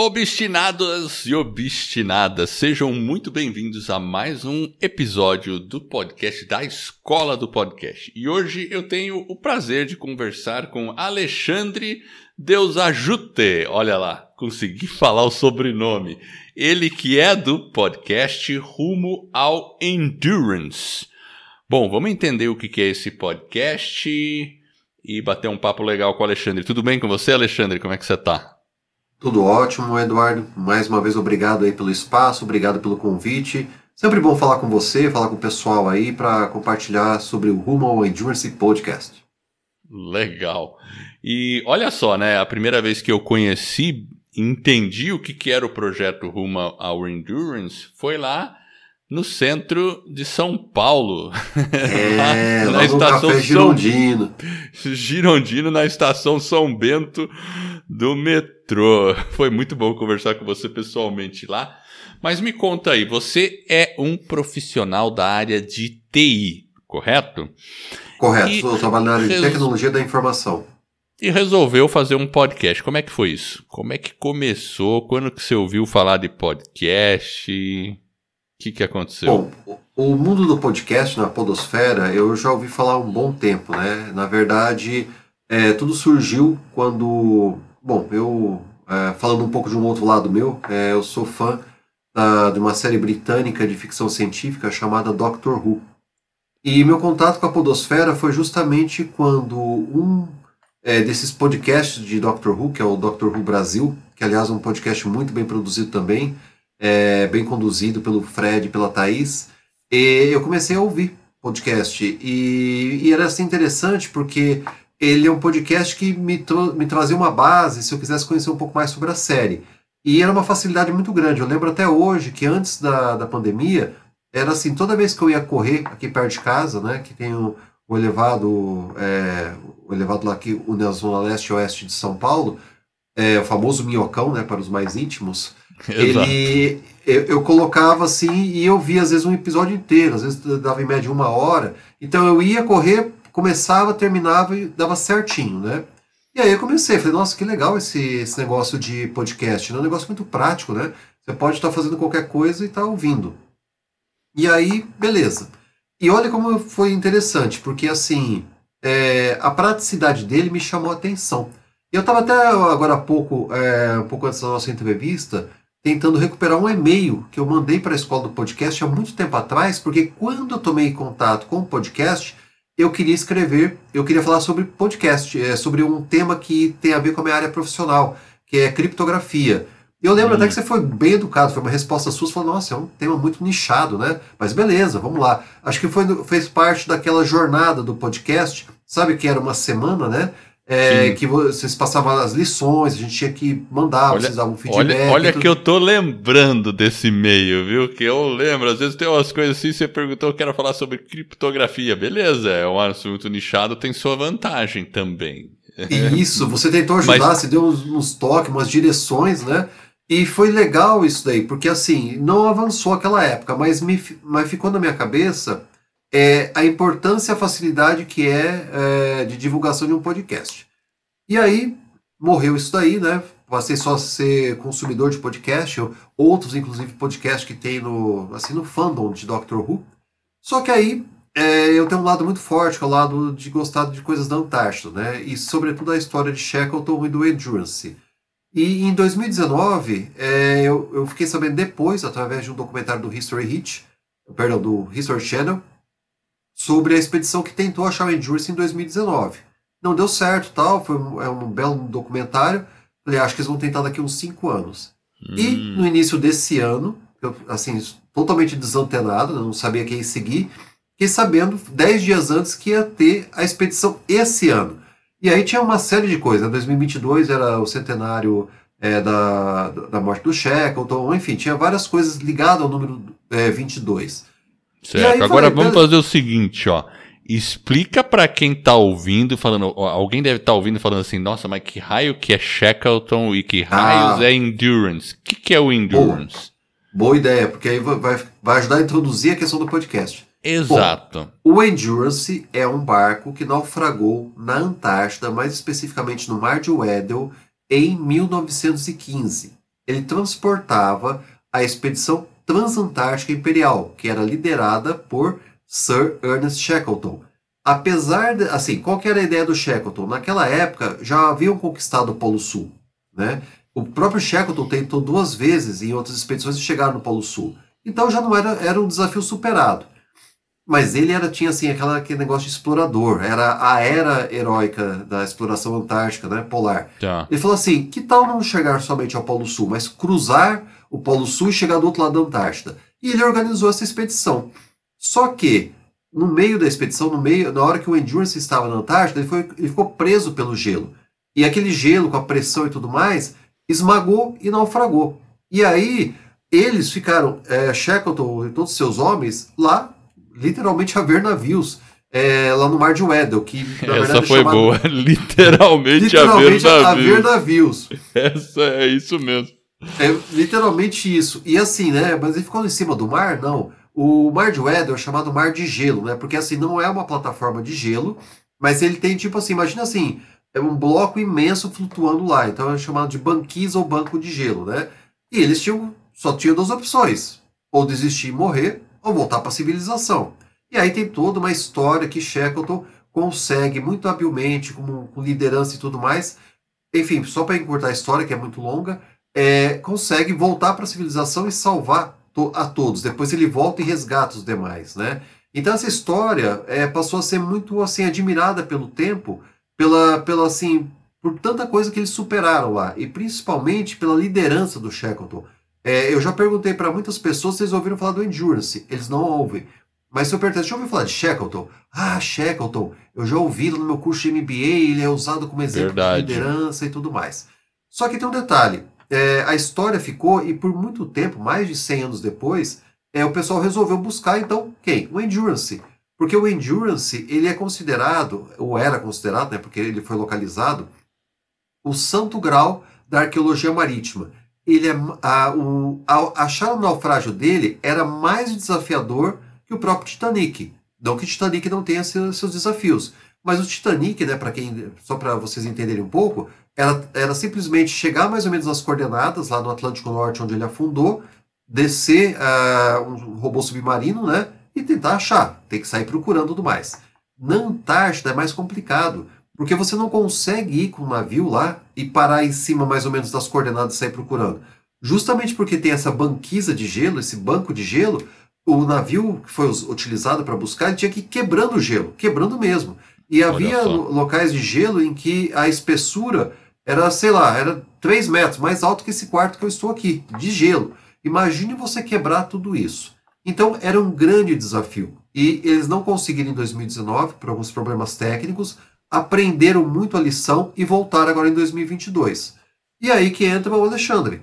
Obstinados e obstinadas, sejam muito bem-vindos a mais um episódio do podcast da Escola do Podcast. E hoje eu tenho o prazer de conversar com Alexandre Deus Ajute. Olha lá, consegui falar o sobrenome. Ele que é do podcast Rumo ao Endurance. Bom, vamos entender o que é esse podcast e bater um papo legal com o Alexandre. Tudo bem com você, Alexandre? Como é que você tá? Tudo ótimo, Eduardo. Mais uma vez, obrigado aí pelo espaço, obrigado pelo convite. Sempre bom falar com você, falar com o pessoal aí para compartilhar sobre o Rumo ao Endurance Podcast. Legal. E olha só, né? A primeira vez que eu conheci, entendi o que, que era o projeto Rumo ao Endurance foi lá no centro de São Paulo. É, lá, na estação Café Girondino. São... Girondino, na estação São Bento do metrô. Foi muito bom conversar com você pessoalmente lá. Mas me conta aí, você é um profissional da área de TI, correto? Correto, estou trabalhando na área de tecnologia da informação. E resolveu fazer um podcast. Como é que foi isso? Como é que começou? Quando que você ouviu falar de podcast? O que, que aconteceu? Bom, o mundo do podcast na podosfera eu já ouvi falar há um bom tempo, né? Na verdade, é, tudo surgiu quando... Bom, eu... É, falando um pouco de um outro lado meu, é, eu sou fã da, de uma série britânica de ficção científica chamada Doctor Who. E meu contato com a podosfera foi justamente quando um é, desses podcasts de Doctor Who, que é o Doctor Who Brasil, que aliás é um podcast muito bem produzido também, é, bem conduzido pelo Fred e pela Thaís, e eu comecei a ouvir podcast. E, e era assim interessante porque ele é um podcast que me, me trazia uma base se eu quisesse conhecer um pouco mais sobre a série. E era uma facilidade muito grande. Eu lembro até hoje que antes da, da pandemia, era assim, toda vez que eu ia correr aqui perto de casa, né, que tem o, o elevado, é, o elevado lá que une a zona leste e oeste de São Paulo, é, o famoso minhocão, né, para os mais íntimos, ele eu, eu, colocava assim e eu via às vezes um episódio inteiro, às vezes dava em média uma hora. Então eu ia correr, começava, terminava e dava certinho, né? E aí eu comecei, falei, nossa, que legal esse, esse negócio de podcast, né? É um negócio muito prático, né? Você pode estar fazendo qualquer coisa e estar tá ouvindo. E aí, beleza. E olha como foi interessante, porque assim, é, a praticidade dele me chamou a atenção. Eu estava até agora há pouco, é, um pouco antes da nossa entrevista, tentando recuperar um e-mail que eu mandei para a escola do podcast há muito tempo atrás, porque quando eu tomei contato com o podcast, eu queria escrever, eu queria falar sobre podcast, é, sobre um tema que tem a ver com a minha área profissional, que é criptografia. Eu lembro hum. até que você foi bem educado, foi uma resposta sua, você falou, nossa, é um tema muito nichado, né? Mas beleza, vamos lá. Acho que foi, fez parte daquela jornada do podcast, sabe que era uma semana, né? É, que vocês passavam as lições, a gente tinha que mandar, olha, vocês davam um feedback. Olha, olha que eu tô lembrando desse e-mail, viu? Que eu lembro, às vezes tem umas coisas assim, você perguntou, eu quero falar sobre criptografia. Beleza, é um assunto nichado, tem sua vantagem também. Isso, você tentou ajudar, Mas... você deu uns, uns toques, umas direções, né? E foi legal isso daí, porque assim, não avançou aquela época, mas, me, mas ficou na minha cabeça é a importância e a facilidade que é, é, de divulgação de um podcast. E aí morreu isso daí, né? Passei só a ser consumidor de podcast, outros inclusive podcasts que tem no assim no fandom de Doctor Who. Só que aí é, eu tenho um lado muito forte, que é o lado de gostar de coisas da Antártida, né? E sobretudo a história de Shackleton e do Endurance. E em 2019, é, eu, eu fiquei sabendo depois, através de um documentário do History Hit, perdão, do History Channel, sobre a expedição que tentou achar o Endurance em 2019. Não deu certo, tal, foi um, é um belo documentário. Falei, acho que eles vão tentar daqui uns 5 anos. Hum. E no início desse ano, eu, assim, totalmente desantenado, não sabia quem seguir, fiquei sabendo 10 dias antes que ia ter a expedição esse ano. E aí tinha uma série de coisas. 2022 era o centenário é, da, da morte do Shackleton, enfim, tinha várias coisas ligadas ao número é, 22. Certo. Agora falei, vamos fazer o seguinte, ó. Explica para quem tá ouvindo, falando, alguém deve estar tá ouvindo falando assim, nossa, mas que raio que é Shackleton e que raios ah. é Endurance? O que, que é o Endurance? Boa, boa ideia, porque aí vai, vai ajudar a introduzir a questão do podcast. Exato. Bom, o Endurance é um barco que naufragou na Antártida, mais especificamente no Mar de Weddell, em 1915. ele transportava a expedição transantártica imperial, que era liderada por Sir Ernest Shackleton. Apesar de, assim, qual que era a ideia do Shackleton? Naquela época já haviam conquistado o Polo Sul, né? O próprio Shackleton tentou duas vezes em outras expedições chegar no Polo Sul. Então já não era, era um desafio superado. Mas ele era, tinha assim, aquela, aquele negócio de explorador. Era a era heróica da exploração antártica, né? Polar. Tá. Ele falou assim: que tal não chegar somente ao Polo Sul, mas cruzar o Polo Sul e chegar do outro lado da Antártida? E ele organizou essa expedição. Só que, no meio da expedição, no meio, na hora que o Endurance estava na Antártida, ele, foi, ele ficou preso pelo gelo. E aquele gelo, com a pressão e tudo mais, esmagou e naufragou. E aí, eles ficaram, é, Shackleton e todos os seus homens, lá literalmente a ver navios. É, lá no Mar de Weddell, que na Essa verdade, foi chamado... boa, literalmente, literalmente a, ver navios. a ver navios. Essa é isso mesmo. É literalmente isso. E assim, né? Mas ele ficou em cima do mar? Não. O Mar de Weddell é chamado Mar de Gelo, né? Porque assim, não é uma plataforma de gelo, mas ele tem tipo assim, imagina assim, é um bloco imenso flutuando lá. Então é chamado de banquisa ou banco de gelo, né? E eles tinham, só tinham duas opções: ou desistir e morrer, ou voltar para a civilização. E aí tem toda uma história que Shackleton consegue muito habilmente, com, com liderança e tudo mais. Enfim, só para encurtar a história, que é muito longa, é, consegue voltar para a civilização e salvar to a todos. Depois ele volta e resgata os demais, né? Então essa história é, passou a ser muito assim admirada pelo tempo, pela, pela assim, por tanta coisa que eles superaram lá e principalmente pela liderança do Shackleton. É, eu já perguntei para muitas pessoas se eles ouviram falar do Endurance. Eles não ouvem. Mas se eu perguntar, já ouviu falar de Shackleton? Ah, Shackleton, eu já ouvi no meu curso de MBA, ele é usado como exemplo Verdade. de liderança e tudo mais. Só que tem um detalhe. É, a história ficou, e por muito tempo, mais de 100 anos depois, é, o pessoal resolveu buscar, então, quem? O Endurance. Porque o Endurance, ele é considerado, ou era considerado, né, porque ele foi localizado, o santo grau da arqueologia marítima ele é, a, o, a, achar o naufrágio dele era mais desafiador que o próprio Titanic. Não que o Titanic não tenha seus, seus desafios, mas o Titanic, né, para quem, só para vocês entenderem um pouco, era, era simplesmente chegar mais ou menos nas coordenadas lá no Atlântico Norte, onde ele afundou, descer uh, um robô submarino, né, e tentar achar. Tem que sair procurando tudo mais. Na Antártida é mais complicado porque você não consegue ir com um navio lá e parar em cima mais ou menos das coordenadas e sair procurando. Justamente porque tem essa banquisa de gelo, esse banco de gelo, o navio que foi utilizado para buscar, tinha que ir quebrando o gelo, quebrando mesmo. E havia locais de gelo em que a espessura era, sei lá, era 3 metros, mais alto que esse quarto que eu estou aqui, de gelo. Imagine você quebrar tudo isso. Então era um grande desafio. E eles não conseguiram em 2019, por alguns problemas técnicos, aprenderam muito a lição e voltaram agora em 2022. E aí que entra o Alexandre.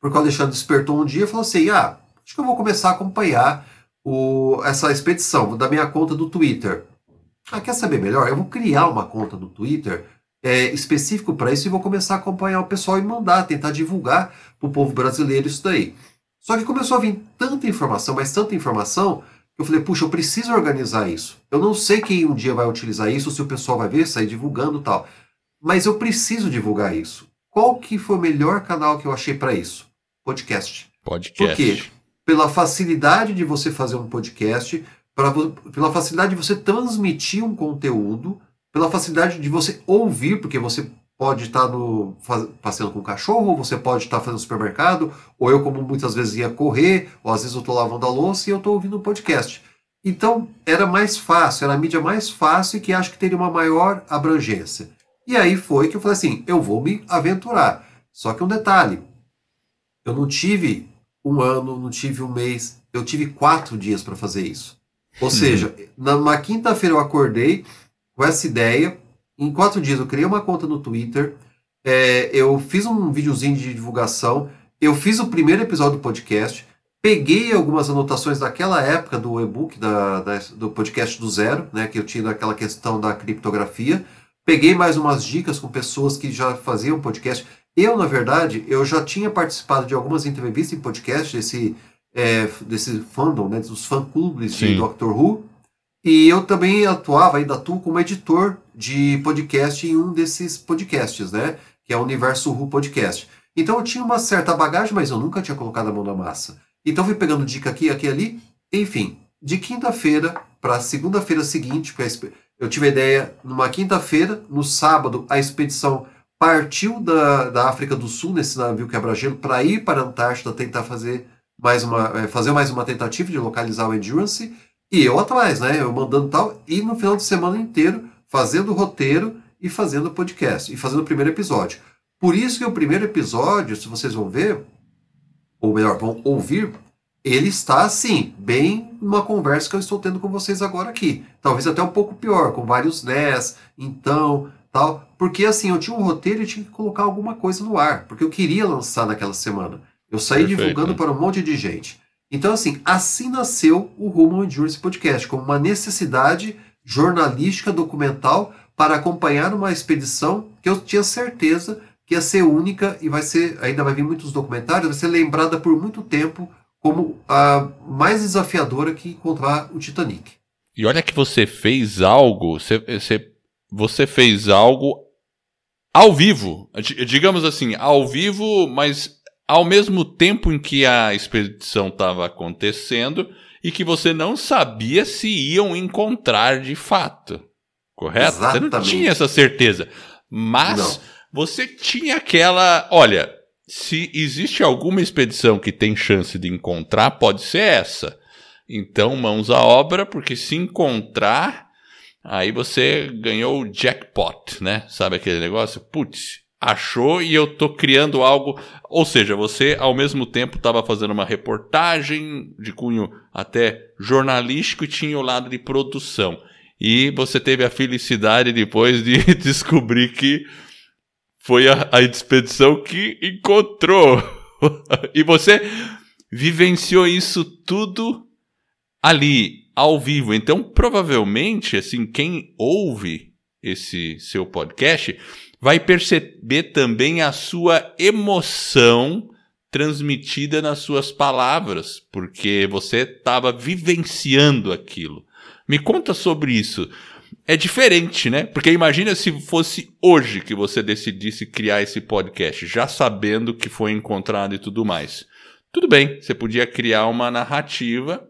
Porque o Alexandre despertou um dia e falou assim: ah, acho que eu vou começar a acompanhar o, essa expedição da minha conta do Twitter. Ah, quer saber melhor? Eu vou criar uma conta do Twitter é, específico para isso e vou começar a acompanhar o pessoal e mandar, tentar divulgar para o povo brasileiro isso daí. Só que começou a vir tanta informação, mas tanta informação, eu falei, puxa, eu preciso organizar isso. Eu não sei quem um dia vai utilizar isso, se o pessoal vai ver, sair divulgando tal. Mas eu preciso divulgar isso. Qual que foi o melhor canal que eu achei para isso? Podcast. Podcast. Por quê? Pela facilidade de você fazer um podcast, pra, pela facilidade de você transmitir um conteúdo, pela facilidade de você ouvir, porque você pode estar no, passeando com o cachorro, ou você pode estar fazendo supermercado, ou eu, como muitas vezes ia correr, ou às vezes eu estou lavando a louça e eu estou ouvindo um podcast. Então, era mais fácil, era a mídia mais fácil e que acho que teria uma maior abrangência. E aí foi que eu falei assim: eu vou me aventurar. Só que um detalhe: eu não tive um ano, não tive um mês, eu tive quatro dias para fazer isso. Ou uhum. seja, na quinta-feira eu acordei com essa ideia, em quatro dias eu criei uma conta no Twitter, é, eu fiz um videozinho de divulgação, eu fiz o primeiro episódio do podcast, peguei algumas anotações daquela época do e-book, da, da, do podcast do zero, né, que eu tinha aquela questão da criptografia, peguei mais umas dicas com pessoas que já faziam podcast. Eu, na verdade, eu já tinha participado de algumas entrevistas em podcast desse, é, desse fandom, né, dos fã-clubes de Doctor Who, e eu também atuava, ainda atuo como editor de podcast em um desses podcasts, né? Que é o Universo Who Podcast. Então eu tinha uma certa bagagem, mas eu nunca tinha colocado a mão na massa. Então fui pegando dica aqui, aqui ali. Enfim, de quinta-feira para segunda-feira seguinte, eu tive a ideia numa quinta-feira, no sábado a expedição partiu da, da África do Sul nesse navio quebra-gelo para ir para a Antártida tentar fazer mais uma é, fazer mais uma tentativa de localizar o Endurance e eu atrás, né? Eu mandando tal e no final de semana inteiro fazendo o roteiro e fazendo o podcast e fazendo o primeiro episódio. Por isso que o primeiro episódio, se vocês vão ver, ou melhor, vão ouvir, ele está assim, bem numa conversa que eu estou tendo com vocês agora aqui. Talvez até um pouco pior, com vários NES, então, tal. Porque assim, eu tinha um roteiro e tinha que colocar alguma coisa no ar, porque eu queria lançar naquela semana. Eu saí Perfeito. divulgando para um monte de gente. Então, assim, assim nasceu o Rumo ao Endurance Podcast, como uma necessidade jornalística, documental, para acompanhar uma expedição que eu tinha certeza que ia ser única e vai ser, ainda vai vir muitos documentários, vai ser lembrada por muito tempo como a mais desafiadora que encontrar o Titanic. E olha que você fez algo, você, você, você fez algo ao vivo, digamos assim, ao vivo, mas ao mesmo tempo em que a expedição estava acontecendo e que você não sabia se iam encontrar de fato. Correto? Exatamente. Você não tinha essa certeza. Mas não. você tinha aquela. Olha, se existe alguma expedição que tem chance de encontrar, pode ser essa. Então, mãos à obra, porque se encontrar, aí você ganhou o jackpot, né? Sabe aquele negócio? Putz, achou e eu tô criando algo. Ou seja, você ao mesmo tempo estava fazendo uma reportagem de cunho até jornalístico e tinha o lado de produção. E você teve a felicidade depois de descobrir que foi a, a expedição que encontrou. e você vivenciou isso tudo ali, ao vivo. Então, provavelmente, assim, quem ouve esse seu podcast vai perceber também a sua emoção transmitida nas suas palavras, porque você estava vivenciando aquilo. Me conta sobre isso é diferente, né? Porque imagina se fosse hoje que você decidisse criar esse podcast, já sabendo que foi encontrado e tudo mais. Tudo bem, você podia criar uma narrativa,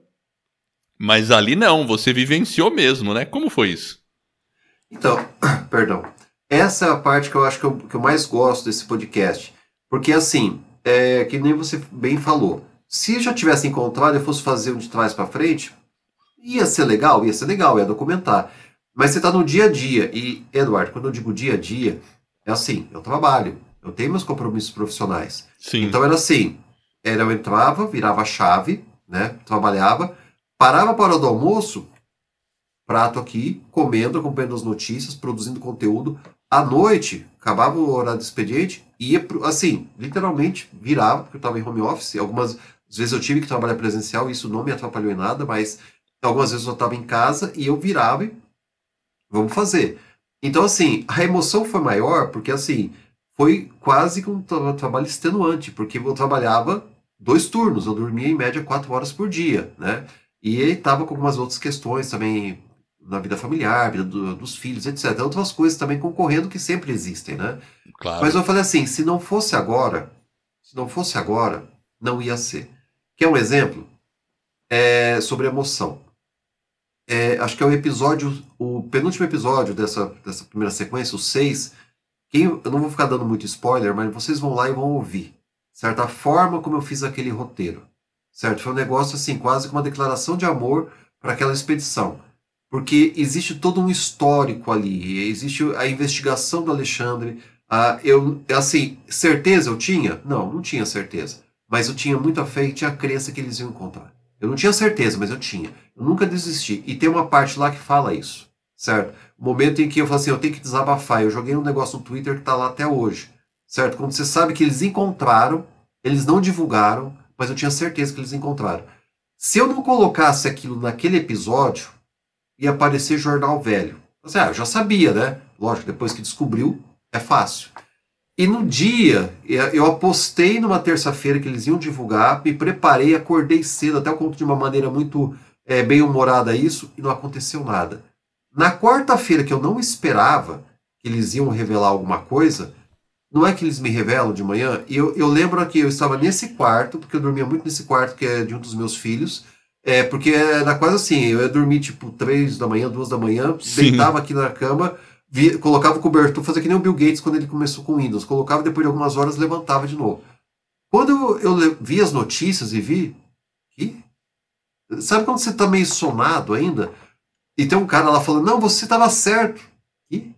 mas ali não, você vivenciou mesmo, né? Como foi isso? Então, perdão. Essa é a parte que eu acho que eu, que eu mais gosto desse podcast. Porque assim, é que nem você bem falou. Se já tivesse encontrado e fosse fazer um de trás para frente, ia ser legal, ia ser legal, ia documentar. Mas você está no dia a dia. E, Eduardo, quando eu digo dia a dia, é assim, eu trabalho, eu tenho meus compromissos profissionais. Sim. Então era assim, era eu entrava, virava a chave, né? Trabalhava, parava para hora do almoço, prato aqui, comendo, acompanhando as notícias, produzindo conteúdo. À noite, acabava o horário do expediente, ia pro, assim, literalmente virava, porque eu estava em home office. Algumas vezes eu tive que trabalhar presencial, e isso não me atrapalhou em nada, mas algumas vezes eu estava em casa e eu virava e Vamos fazer. Então, assim, a emoção foi maior porque, assim, foi quase que um tra trabalho extenuante, porque eu trabalhava dois turnos, eu dormia em média quatro horas por dia, né? E estava com algumas outras questões também na vida familiar, vida do, dos filhos, etc. Outras coisas também concorrendo que sempre existem, né? Claro. Mas eu falei assim, se não fosse agora, se não fosse agora, não ia ser. Quer um exemplo? É sobre emoção é, acho que é o episódio, o penúltimo episódio dessa, dessa primeira sequência, o 6. Quem, eu não vou ficar dando muito spoiler, mas vocês vão lá e vão ouvir. Certa forma como eu fiz aquele roteiro. Certo? Foi um negócio assim, quase como uma declaração de amor para aquela expedição. Porque existe todo um histórico ali, existe a investigação do Alexandre. Ah, eu, assim, certeza eu tinha? Não, não tinha certeza. Mas eu tinha muita fé e tinha a crença que eles iam encontrar. Eu não tinha certeza, mas eu tinha. Eu nunca desisti. E tem uma parte lá que fala isso, certo? O momento em que eu falei assim, eu tenho que desabafar. Eu joguei um negócio no Twitter que está lá até hoje, certo? Quando você sabe que eles encontraram, eles não divulgaram, mas eu tinha certeza que eles encontraram. Se eu não colocasse aquilo naquele episódio, ia aparecer jornal velho. Assim, eu já sabia, né? Lógico, depois que descobriu, é fácil. E no dia, eu apostei numa terça-feira que eles iam divulgar, me preparei, acordei cedo, até eu conto de uma maneira muito é, bem-humorada isso, e não aconteceu nada. Na quarta-feira, que eu não esperava que eles iam revelar alguma coisa, não é que eles me revelam de manhã? E eu, eu lembro que eu estava nesse quarto, porque eu dormia muito nesse quarto que é de um dos meus filhos. É, porque era quase assim, eu ia dormir tipo três da manhã, duas da manhã, Sim. deitava aqui na cama, via, colocava o cobertor, fazia que nem o Bill Gates quando ele começou com Windows, colocava depois de algumas horas levantava de novo. Quando eu, eu vi as notícias e vi, que sabe quando você tá meio sonado ainda? E tem um cara lá falando, não, você estava certo. E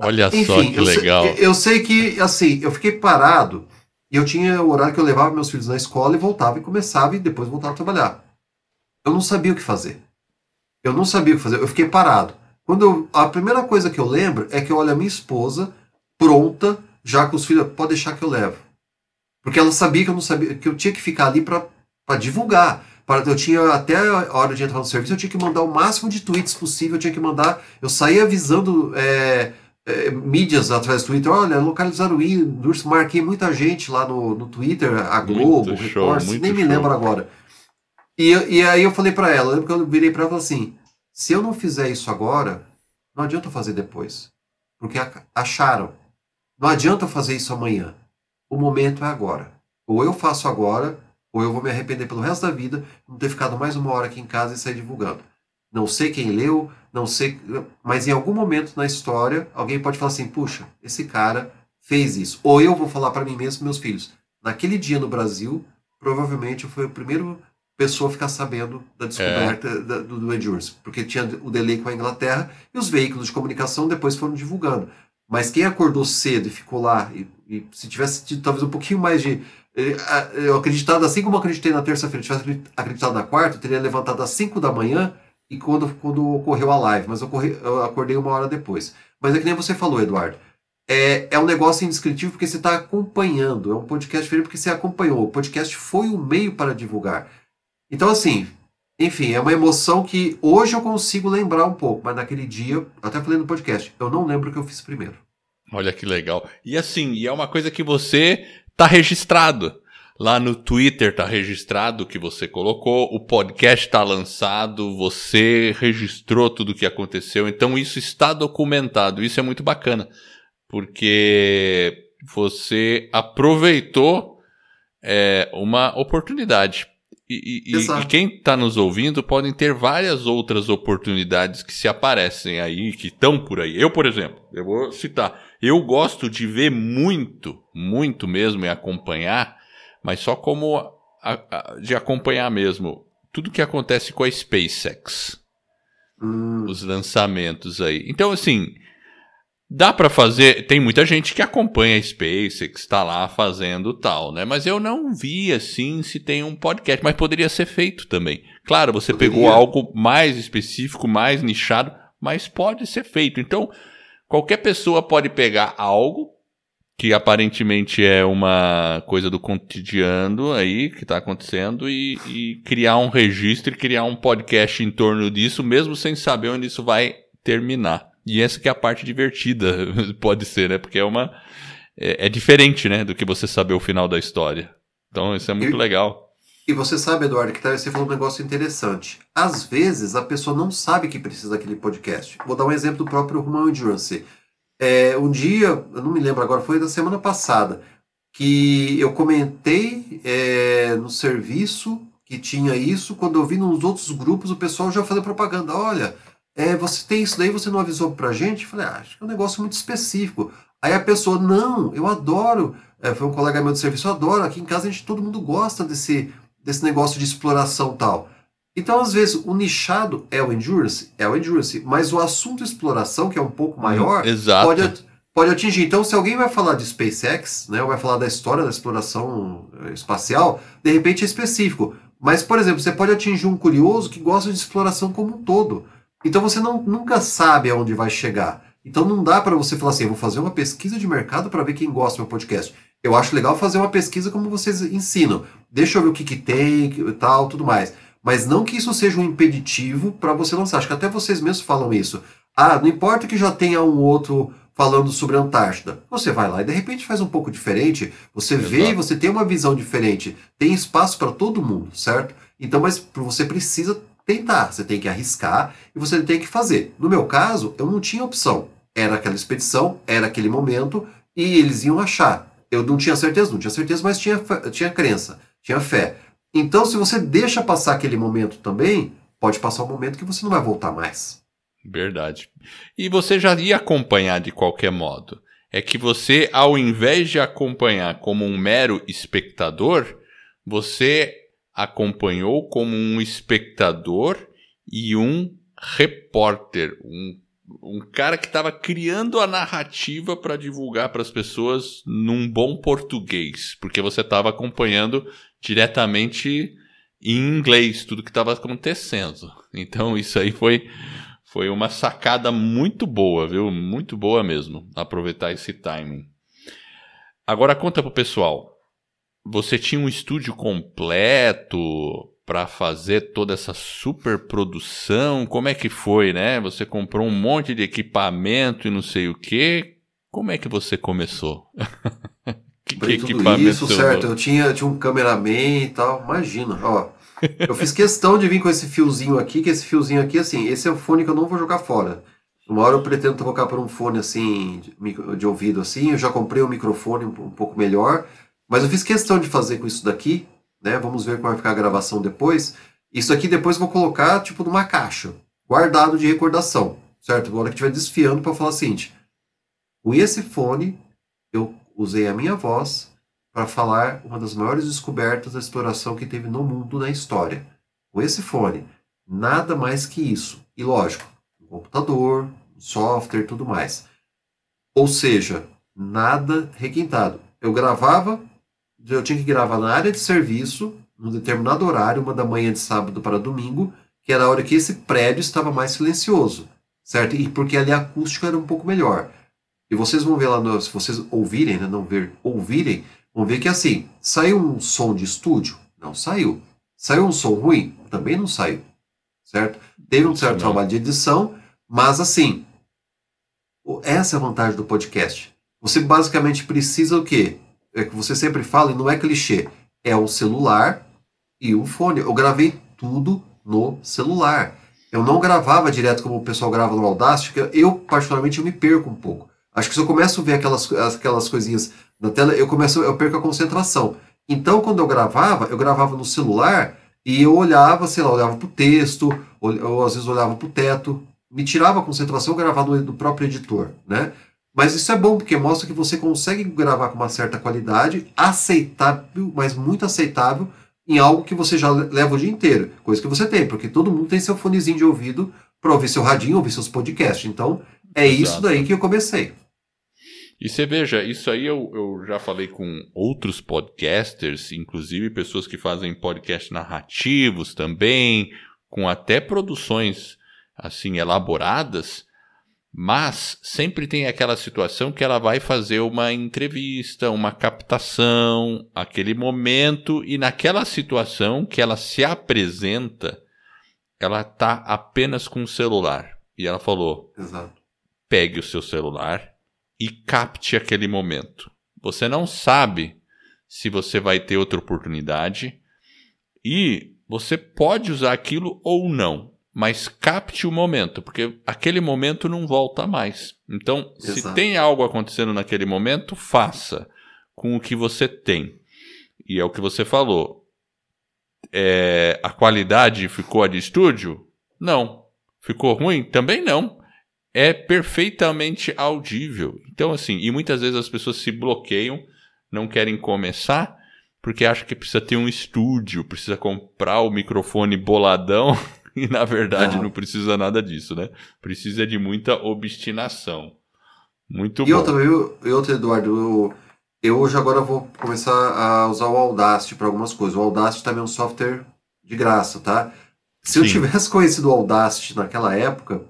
Olha Enfim, só que eu legal. Sei, eu sei que, assim, eu fiquei parado e eu tinha o horário que eu levava meus filhos na escola e voltava e começava e depois voltava a trabalhar. Eu não sabia o que fazer. Eu não sabia o que fazer. Eu fiquei parado. Quando eu, a primeira coisa que eu lembro é que eu olho a minha esposa pronta, já com os filhos, pode deixar que eu levo. Porque ela sabia que eu não sabia, que eu tinha que ficar ali para divulgar. Eu tinha até a hora de entrar no serviço, eu tinha que mandar o máximo de tweets possível, eu tinha que mandar. Eu saía avisando é, é, mídias através do Twitter, olha, localizaram o Indurso, marquei muita gente lá no, no Twitter, a Globo, muito show, Record, nem show. me lembro agora. E, e aí eu falei para ela, lembro que eu virei para ela assim, se eu não fizer isso agora, não adianta fazer depois. Porque acharam. Não adianta fazer isso amanhã. O momento é agora. Ou eu faço agora, ou eu vou me arrepender pelo resto da vida não ter ficado mais uma hora aqui em casa e sair divulgando. Não sei quem leu, não sei, mas em algum momento na história alguém pode falar assim: puxa, esse cara fez isso. Ou eu vou falar para mim mesmo, meus filhos. Naquele dia no Brasil, provavelmente fui o primeiro pessoa ficar sabendo da descoberta é. da, do, do Endurance, porque tinha o delay com a Inglaterra e os veículos de comunicação depois foram divulgando. Mas quem acordou cedo e ficou lá, e, e se tivesse tido talvez um pouquinho mais de. Eh, eu acreditado, assim como acreditei na terça-feira, tivesse acreditado na quarta, eu teria levantado às 5 da manhã e quando, quando ocorreu a live, mas eu, corri, eu acordei uma hora depois. Mas é que nem você falou, Eduardo. É, é um negócio indescritível porque você está acompanhando. É um podcast diferente porque você acompanhou. O podcast foi o meio para divulgar. Então, assim, enfim, é uma emoção que hoje eu consigo lembrar um pouco, mas naquele dia, até falei no podcast, eu não lembro o que eu fiz primeiro. Olha que legal. E assim, e é uma coisa que você tá registrado. Lá no Twitter tá registrado o que você colocou, o podcast tá lançado, você registrou tudo o que aconteceu, então isso está documentado. Isso é muito bacana, porque você aproveitou é, uma oportunidade. E, e, e quem está nos ouvindo podem ter várias outras oportunidades que se aparecem aí, que estão por aí. Eu, por exemplo, eu vou citar. Eu gosto de ver muito, muito mesmo e acompanhar, mas só como a, a, de acompanhar mesmo tudo que acontece com a SpaceX. Hum. Os lançamentos aí. Então, assim, Dá para fazer, tem muita gente que acompanha a SpaceX, está lá fazendo tal, né? Mas eu não vi assim se tem um podcast, mas poderia ser feito também. Claro, você poderia. pegou algo mais específico, mais nichado, mas pode ser feito. Então, qualquer pessoa pode pegar algo que aparentemente é uma coisa do cotidiano aí que está acontecendo e, e criar um registro e criar um podcast em torno disso, mesmo sem saber onde isso vai terminar. E essa que é a parte divertida, pode ser, né? Porque é uma. É, é, diferente, né? Do que você saber o final da história. Então, isso é muito e, legal. E você sabe, Eduardo, que você falou um negócio interessante. Às vezes, a pessoa não sabe que precisa daquele podcast. Vou dar um exemplo do próprio Human Endurance. É, um dia, eu não me lembro agora, foi da semana passada, que eu comentei é, no serviço que tinha isso, quando eu vi nos outros grupos o pessoal já fazendo propaganda. Olha, é, você tem isso daí, você não avisou pra gente? Eu falei, ah, acho que é um negócio muito específico. Aí a pessoa, não, eu adoro, é, foi um colega meu de serviço, eu adoro, aqui em casa a gente, todo mundo gosta desse, desse negócio de exploração tal. Então, às vezes, o nichado é o Endurance, é o Endurance, mas o assunto exploração, que é um pouco maior, hum, pode, pode atingir. Então, se alguém vai falar de SpaceX, né, ou vai falar da história da exploração eh, espacial, de repente é específico. Mas, por exemplo, você pode atingir um curioso que gosta de exploração como um todo. Então você não, nunca sabe aonde vai chegar. Então não dá para você falar assim, eu vou fazer uma pesquisa de mercado para ver quem gosta do meu podcast. Eu acho legal fazer uma pesquisa como vocês ensinam. Deixa eu ver o que, que tem e tal, tudo mais. Mas não que isso seja um impeditivo para você lançar. Acho que até vocês mesmos falam isso. Ah, não importa que já tenha um outro falando sobre a Antártida. Você vai lá e de repente faz um pouco diferente. Você Exato. vê e você tem uma visão diferente. Tem espaço para todo mundo, certo? Então, mas você precisa tentar, você tem que arriscar e você tem que fazer. No meu caso, eu não tinha opção. Era aquela expedição, era aquele momento e eles iam achar. Eu não tinha certeza, não tinha certeza, mas tinha, tinha crença, tinha fé. Então, se você deixa passar aquele momento também, pode passar um momento que você não vai voltar mais. Verdade. E você já ia acompanhar de qualquer modo. É que você, ao invés de acompanhar como um mero espectador, você acompanhou como um espectador e um repórter, um, um cara que estava criando a narrativa para divulgar para as pessoas num bom português, porque você estava acompanhando diretamente em inglês tudo que estava acontecendo. Então isso aí foi foi uma sacada muito boa, viu? Muito boa mesmo, aproveitar esse timing. Agora conta pro pessoal. Você tinha um estúdio completo para fazer toda essa super produção? Como é que foi, né? Você comprou um monte de equipamento e não sei o que. Como é que você começou? que, que equipamento isso, certo? Eu tinha, tinha um cameraman e tal. Imagina, ó. Eu fiz questão de vir com esse fiozinho aqui, que esse fiozinho aqui, assim, esse é o fone que eu não vou jogar fora. Uma hora eu pretendo trocar por um fone assim, de, de ouvido assim. Eu já comprei um microfone um, um pouco melhor. Mas eu fiz questão de fazer com isso daqui, né? Vamos ver como vai ficar a gravação depois. Isso aqui depois eu vou colocar tipo numa caixa, guardado de recordação, certo? Agora que estiver desfiando para falar o seguinte: com esse fone eu usei a minha voz para falar uma das maiores descobertas da exploração que teve no mundo na história. Com esse fone, nada mais que isso. E lógico, um computador, um software, tudo mais. Ou seja, nada requintado. Eu gravava eu tinha que gravar na área de serviço, num determinado horário, uma da manhã de sábado para domingo, que era a hora que esse prédio estava mais silencioso, certo? E porque ali a acústica era um pouco melhor. E vocês vão ver lá, no, se vocês ouvirem, né, não ver, ouvirem, vão ver que assim, saiu um som de estúdio? Não saiu. Saiu um som ruim? Também não saiu, certo? Teve um certo trabalho de edição, mas assim, essa é a vantagem do podcast. Você basicamente precisa o quê? É que você sempre fala, e não é clichê, é um celular e um fone. Eu gravei tudo no celular. Eu não gravava direto como o pessoal grava no Audacity, que eu, particularmente, eu me perco um pouco. Acho que se eu começo a ver aquelas, aquelas coisinhas na tela, eu começo, eu perco a concentração. Então, quando eu gravava, eu gravava no celular e eu olhava, sei lá, olhava para o texto, ou, ou, às vezes olhava para o teto, me tirava a concentração gravava no, no próprio editor, né? Mas isso é bom, porque mostra que você consegue gravar com uma certa qualidade, aceitável, mas muito aceitável, em algo que você já leva o dia inteiro. Coisa que você tem, porque todo mundo tem seu fonezinho de ouvido para ouvir seu radinho, ouvir seus podcasts. Então, é Exato. isso daí que eu comecei. E você veja, isso aí eu, eu já falei com outros podcasters, inclusive pessoas que fazem podcast narrativos também, com até produções assim elaboradas mas sempre tem aquela situação que ela vai fazer uma entrevista, uma captação, aquele momento, e naquela situação que ela se apresenta, ela está apenas com o celular. E ela falou: Exato. pegue o seu celular e capte aquele momento. Você não sabe se você vai ter outra oportunidade e você pode usar aquilo ou não mas capte o momento, porque aquele momento não volta mais. Então, Exato. se tem algo acontecendo naquele momento, faça com o que você tem. E é o que você falou. É, a qualidade ficou a de estúdio? Não. Ficou ruim? Também não. É perfeitamente audível. Então, assim, e muitas vezes as pessoas se bloqueiam, não querem começar, porque acham que precisa ter um estúdio, precisa comprar o microfone boladão E na verdade não precisa nada disso, né? Precisa de muita obstinação. Muito e bom. Outra, eu, e Eduardo, eu, eu hoje agora vou começar a usar o Audacity para algumas coisas. O Audacity também é um software de graça, tá? Se Sim. eu tivesse conhecido o Audacity naquela época,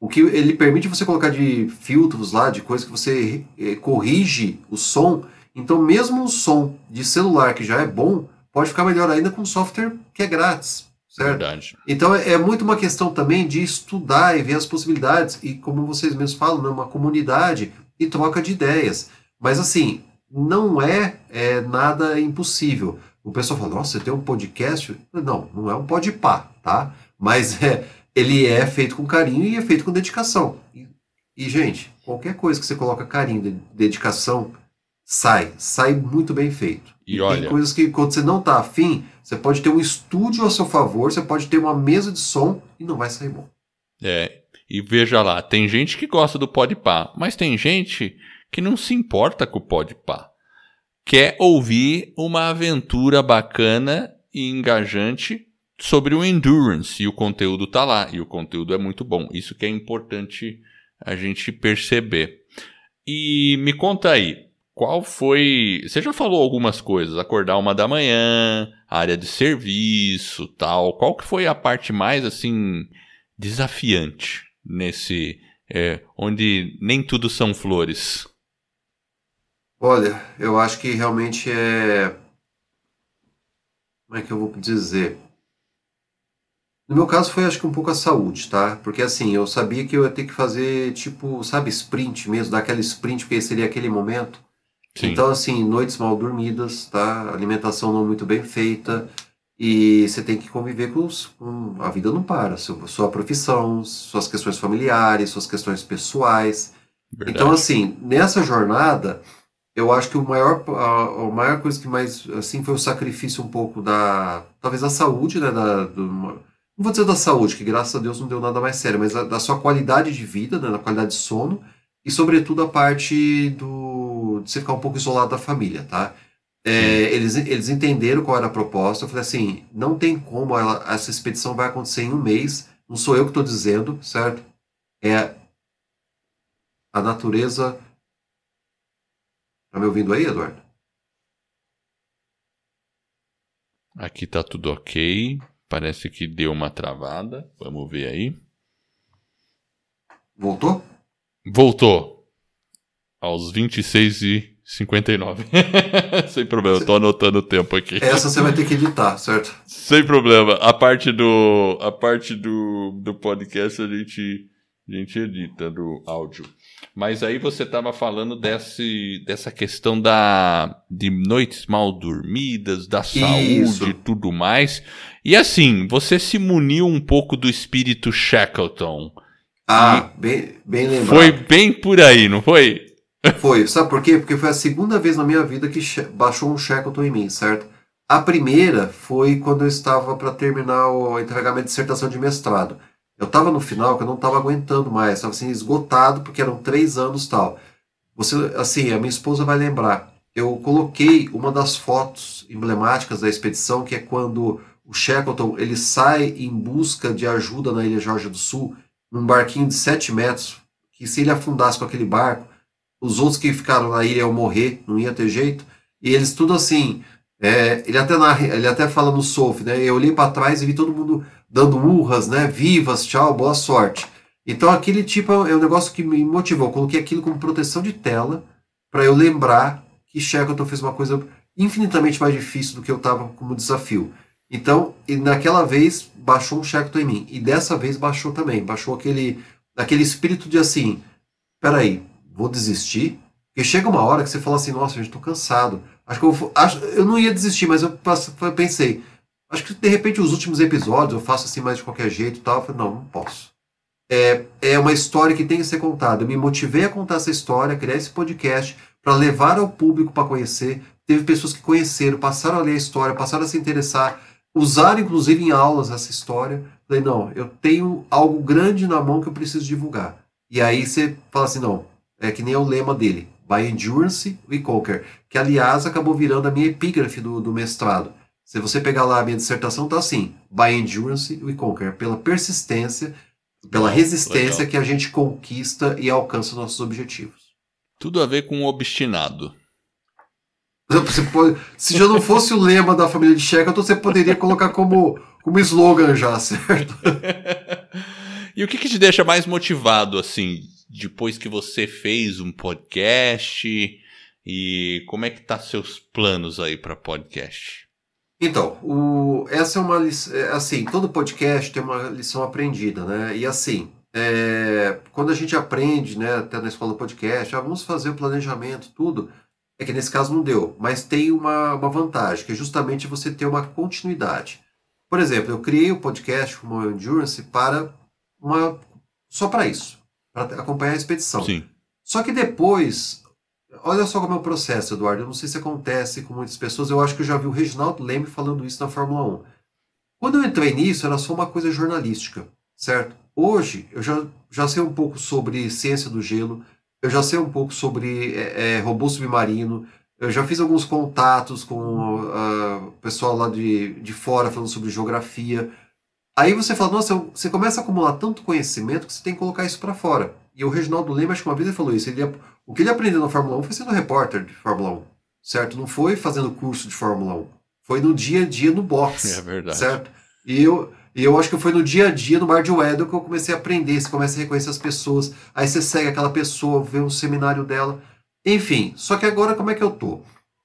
o que ele permite você colocar de filtros lá, de coisas que você eh, corrige o som. Então, mesmo um som de celular que já é bom, pode ficar melhor ainda com um software que é grátis. Certo? Verdade. Então é, é, muito uma questão também de estudar e ver as possibilidades. E como vocês mesmos falam, né, uma comunidade e troca de ideias. Mas assim, não é, é nada impossível. O pessoal fala, nossa, você tem um podcast? Não, não é um podpá, tá? Mas é, ele é feito com carinho e é feito com dedicação. E E, gente, qualquer coisa que você coloca carinho, dedicação, sai. Sai muito bem feito. E, e olha... Tem coisas que, quando você não tá afim, você pode ter um estúdio a seu favor, você pode ter uma mesa de som e não vai sair bom. É, e veja lá, tem gente que gosta do Podpah, mas tem gente que não se importa com o Podpah. Quer ouvir uma aventura bacana e engajante sobre o endurance e o conteúdo tá lá e o conteúdo é muito bom. Isso que é importante a gente perceber. E me conta aí, qual foi. Você já falou algumas coisas, acordar uma da manhã, área de serviço, tal. Qual que foi a parte mais assim desafiante nesse é, onde nem tudo são flores? Olha, eu acho que realmente é. Como é que eu vou dizer? No meu caso foi acho que um pouco a saúde, tá? Porque assim, eu sabia que eu ia ter que fazer tipo, sabe, sprint mesmo, dar aquela sprint, porque seria aquele momento. Sim. Então, assim, noites mal dormidas, tá? Alimentação não muito bem feita. E você tem que conviver com, os, com a vida não para, sua, sua profissão, suas questões familiares, suas questões pessoais. Verdade. Então, assim, nessa jornada, eu acho que o maior, a, a, maior coisa que mais, assim, foi o sacrifício um pouco da, talvez da saúde, né, da, do, não vou dizer da saúde, que graças a Deus não deu nada mais sério, mas da, da sua qualidade de vida, né, da qualidade de sono, e sobretudo a parte do, de você ficar um pouco isolado da família, tá? É, eles, eles entenderam qual era a proposta. Eu falei assim: não tem como ela, essa expedição vai acontecer em um mês. Não sou eu que estou dizendo, certo? É a natureza. Tá me ouvindo aí, Eduardo? Aqui tá tudo ok. Parece que deu uma travada. Vamos ver aí. Voltou? Voltou. Aos 26 e 59. Sem problema, eu tô anotando o tempo aqui. Essa você vai ter que editar, certo? Sem problema. A parte do a parte do, do podcast a gente a gente edita do áudio. Mas aí você estava falando desse, dessa questão da de noites mal dormidas, da saúde e tudo mais. E assim, você se muniu um pouco do espírito Shackleton. Ah, bem, bem lembrado. Foi bem por aí, não foi? Foi, sabe por quê? Porque foi a segunda vez na minha vida que baixou um Shackleton em mim, certo? A primeira foi quando eu estava para terminar o entregar minha dissertação de mestrado. Eu estava no final que eu não estava aguentando mais, estava assim esgotado porque eram três anos tal. Você, assim, a minha esposa vai lembrar. Eu coloquei uma das fotos emblemáticas da expedição, que é quando o Shackleton ele sai em busca de ajuda na Ilha Georgia do Sul, num barquinho de 7 metros, que se ele afundasse com aquele barco, os outros que ficaram na ilha iam morrer, não ia ter jeito. E eles tudo assim. É, ele, até narra, ele até fala no Sof, né? Eu olhei para trás e vi todo mundo dando urras, né? Vivas, tchau, boa sorte. Então aquele tipo é um negócio que me motivou. Eu coloquei aquilo como proteção de tela para eu lembrar que Shackleton fez uma coisa infinitamente mais difícil do que eu estava como desafio. Então, e naquela vez baixou um Shackleton em mim. E dessa vez baixou também. Baixou aquele, aquele espírito de assim: peraí, vou desistir. Porque chega uma hora que você fala assim, nossa, gente, tô cansado. Acho que eu, vou, acho, eu não ia desistir, mas eu, eu, pensei, acho que de repente os últimos episódios eu faço assim mais de qualquer jeito e tal. Eu falei, não, não posso. É, é uma história que tem que ser contada. Eu me motivei a contar essa história, criar esse podcast para levar ao público para conhecer. Teve pessoas que conheceram, passaram a ler a história, passaram a se interessar, usaram inclusive em aulas essa história. Falei, não, eu tenho algo grande na mão que eu preciso divulgar. E aí você fala assim, não, é que nem é o lema dele, by endurance we conquer, que aliás acabou virando a minha epígrafe do, do mestrado. Se você pegar lá a minha dissertação, tá assim, by endurance we conquer, pela persistência, pela resistência Legal. que a gente conquista e alcança nossos objetivos. Tudo a ver com o obstinado. Pode, se já não fosse o lema da família de Shackleton, você poderia colocar como, como slogan já, certo? e o que, que te deixa mais motivado, assim, depois que você fez um podcast e como é que tá seus planos aí para podcast? Então, o, essa é uma lição, é, assim, todo podcast tem uma lição aprendida, né? E assim, é, quando a gente aprende, né, até na escola do podcast, ah, vamos fazer o planejamento, tudo, é que nesse caso não deu, mas tem uma, uma vantagem, que é justamente você ter uma continuidade. Por exemplo, eu criei o podcast como Endurance para uma só para isso para acompanhar a expedição. Sim. Só que depois, olha só como é o processo, Eduardo. Eu não sei se acontece com muitas pessoas. Eu acho que eu já vi o Reginaldo Leme falando isso na Fórmula 1. Quando eu entrei nisso, era só uma coisa jornalística, certo? Hoje, eu já, já sei um pouco sobre ciência do gelo, eu já sei um pouco sobre é, é, robô submarino, eu já fiz alguns contatos com uh, o pessoal lá de, de fora falando sobre geografia. Aí você fala, nossa, você começa a acumular tanto conhecimento que você tem que colocar isso para fora. E o Reginaldo Lema, acho que uma vez ele falou isso. Ele, o que ele aprendeu na Fórmula 1 foi sendo repórter de Fórmula 1, certo? Não foi fazendo curso de Fórmula 1. Foi no dia a dia no box. É verdade. Certo? E eu, e eu acho que foi no dia a dia, no Mar de Weddell, que eu comecei a aprender. Você começa a reconhecer as pessoas. Aí você segue aquela pessoa, vê um seminário dela. Enfim, só que agora como é que eu tô?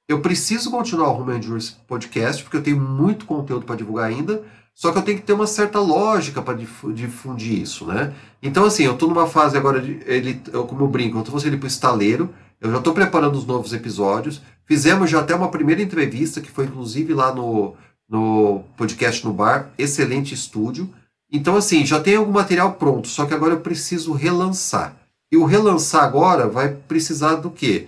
Eu preciso continuar o Home Endurance Podcast, porque eu tenho muito conteúdo para divulgar ainda, só que eu tenho que ter uma certa lógica para difundir isso, né? Então, assim, eu estou numa fase agora, de, ele, eu, como eu brinco, eu fazendo ele para o estaleiro, eu já estou preparando os novos episódios, fizemos já até uma primeira entrevista, que foi inclusive lá no, no podcast no bar, excelente estúdio. Então, assim, já tem algum material pronto, só que agora eu preciso relançar. E o relançar agora vai precisar do quê?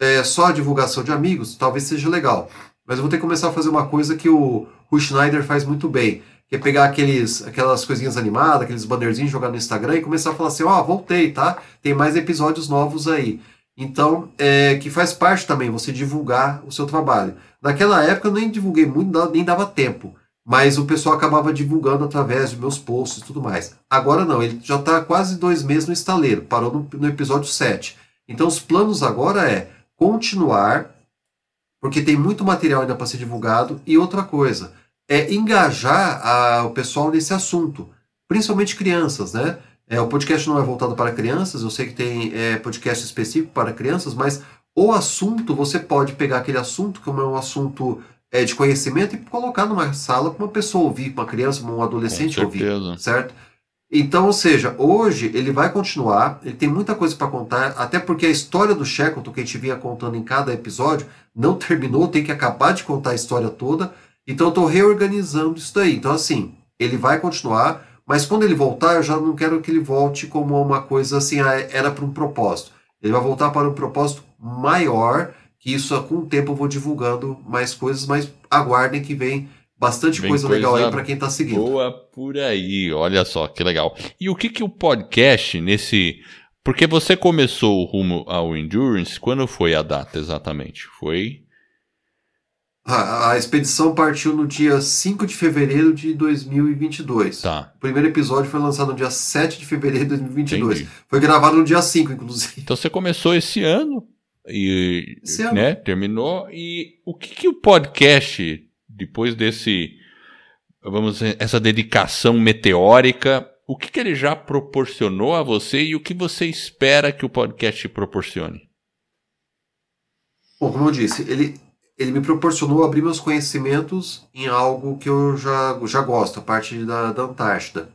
É, só a divulgação de amigos, talvez seja legal. Mas eu vou ter que começar a fazer uma coisa que o, o Schneider faz muito bem, que é pegar aqueles, aquelas coisinhas animadas, aqueles bannerzinhos, jogar no Instagram e começar a falar assim, ó, oh, voltei, tá? Tem mais episódios novos aí. Então, é, que faz parte também você divulgar o seu trabalho. Naquela época eu nem divulguei muito, nem dava tempo. Mas o pessoal acabava divulgando através de meus posts e tudo mais. Agora não, ele já está quase dois meses no estaleiro, parou no, no episódio 7. Então os planos agora é continuar, porque tem muito material ainda para ser divulgado, e outra coisa, é engajar a, o pessoal nesse assunto, principalmente crianças, né? É, o podcast não é voltado para crianças, eu sei que tem é, podcast específico para crianças, mas o assunto, você pode pegar aquele assunto, que é um assunto é, de conhecimento, e colocar numa sala para uma pessoa ouvir, para uma criança, para um adolescente ouvir, certo? Então, ou seja, hoje ele vai continuar, ele tem muita coisa para contar, até porque a história do Shackleton, que a gente vinha contando em cada episódio, não terminou, tem que acabar de contar a história toda. Então, eu estou reorganizando isso daí. Então, assim, ele vai continuar, mas quando ele voltar, eu já não quero que ele volte como uma coisa assim, ah, era para um propósito. Ele vai voltar para um propósito maior, que isso com o tempo eu vou divulgando mais coisas, mas aguardem que vem bastante coisa, coisa, legal aí para quem está seguindo. Boa por aí, olha só que legal. E o que que o podcast nesse porque você começou o rumo ao Endurance, quando foi a data exatamente? Foi a, a, expedição partiu no dia 5 de fevereiro de 2022. Tá. O primeiro episódio foi lançado no dia 7 de fevereiro de 2022. Entendi. Foi gravado no dia 5, inclusive. Então você começou esse ano e. Né, terminou. E o que, que o podcast, depois desse, vamos dizer, essa dedicação meteórica, o que, que ele já proporcionou a você e o que você espera que o podcast proporcione? Bom, como eu disse, ele ele me proporcionou abrir meus conhecimentos em algo que eu já, já gosto, a parte da, da Antártida.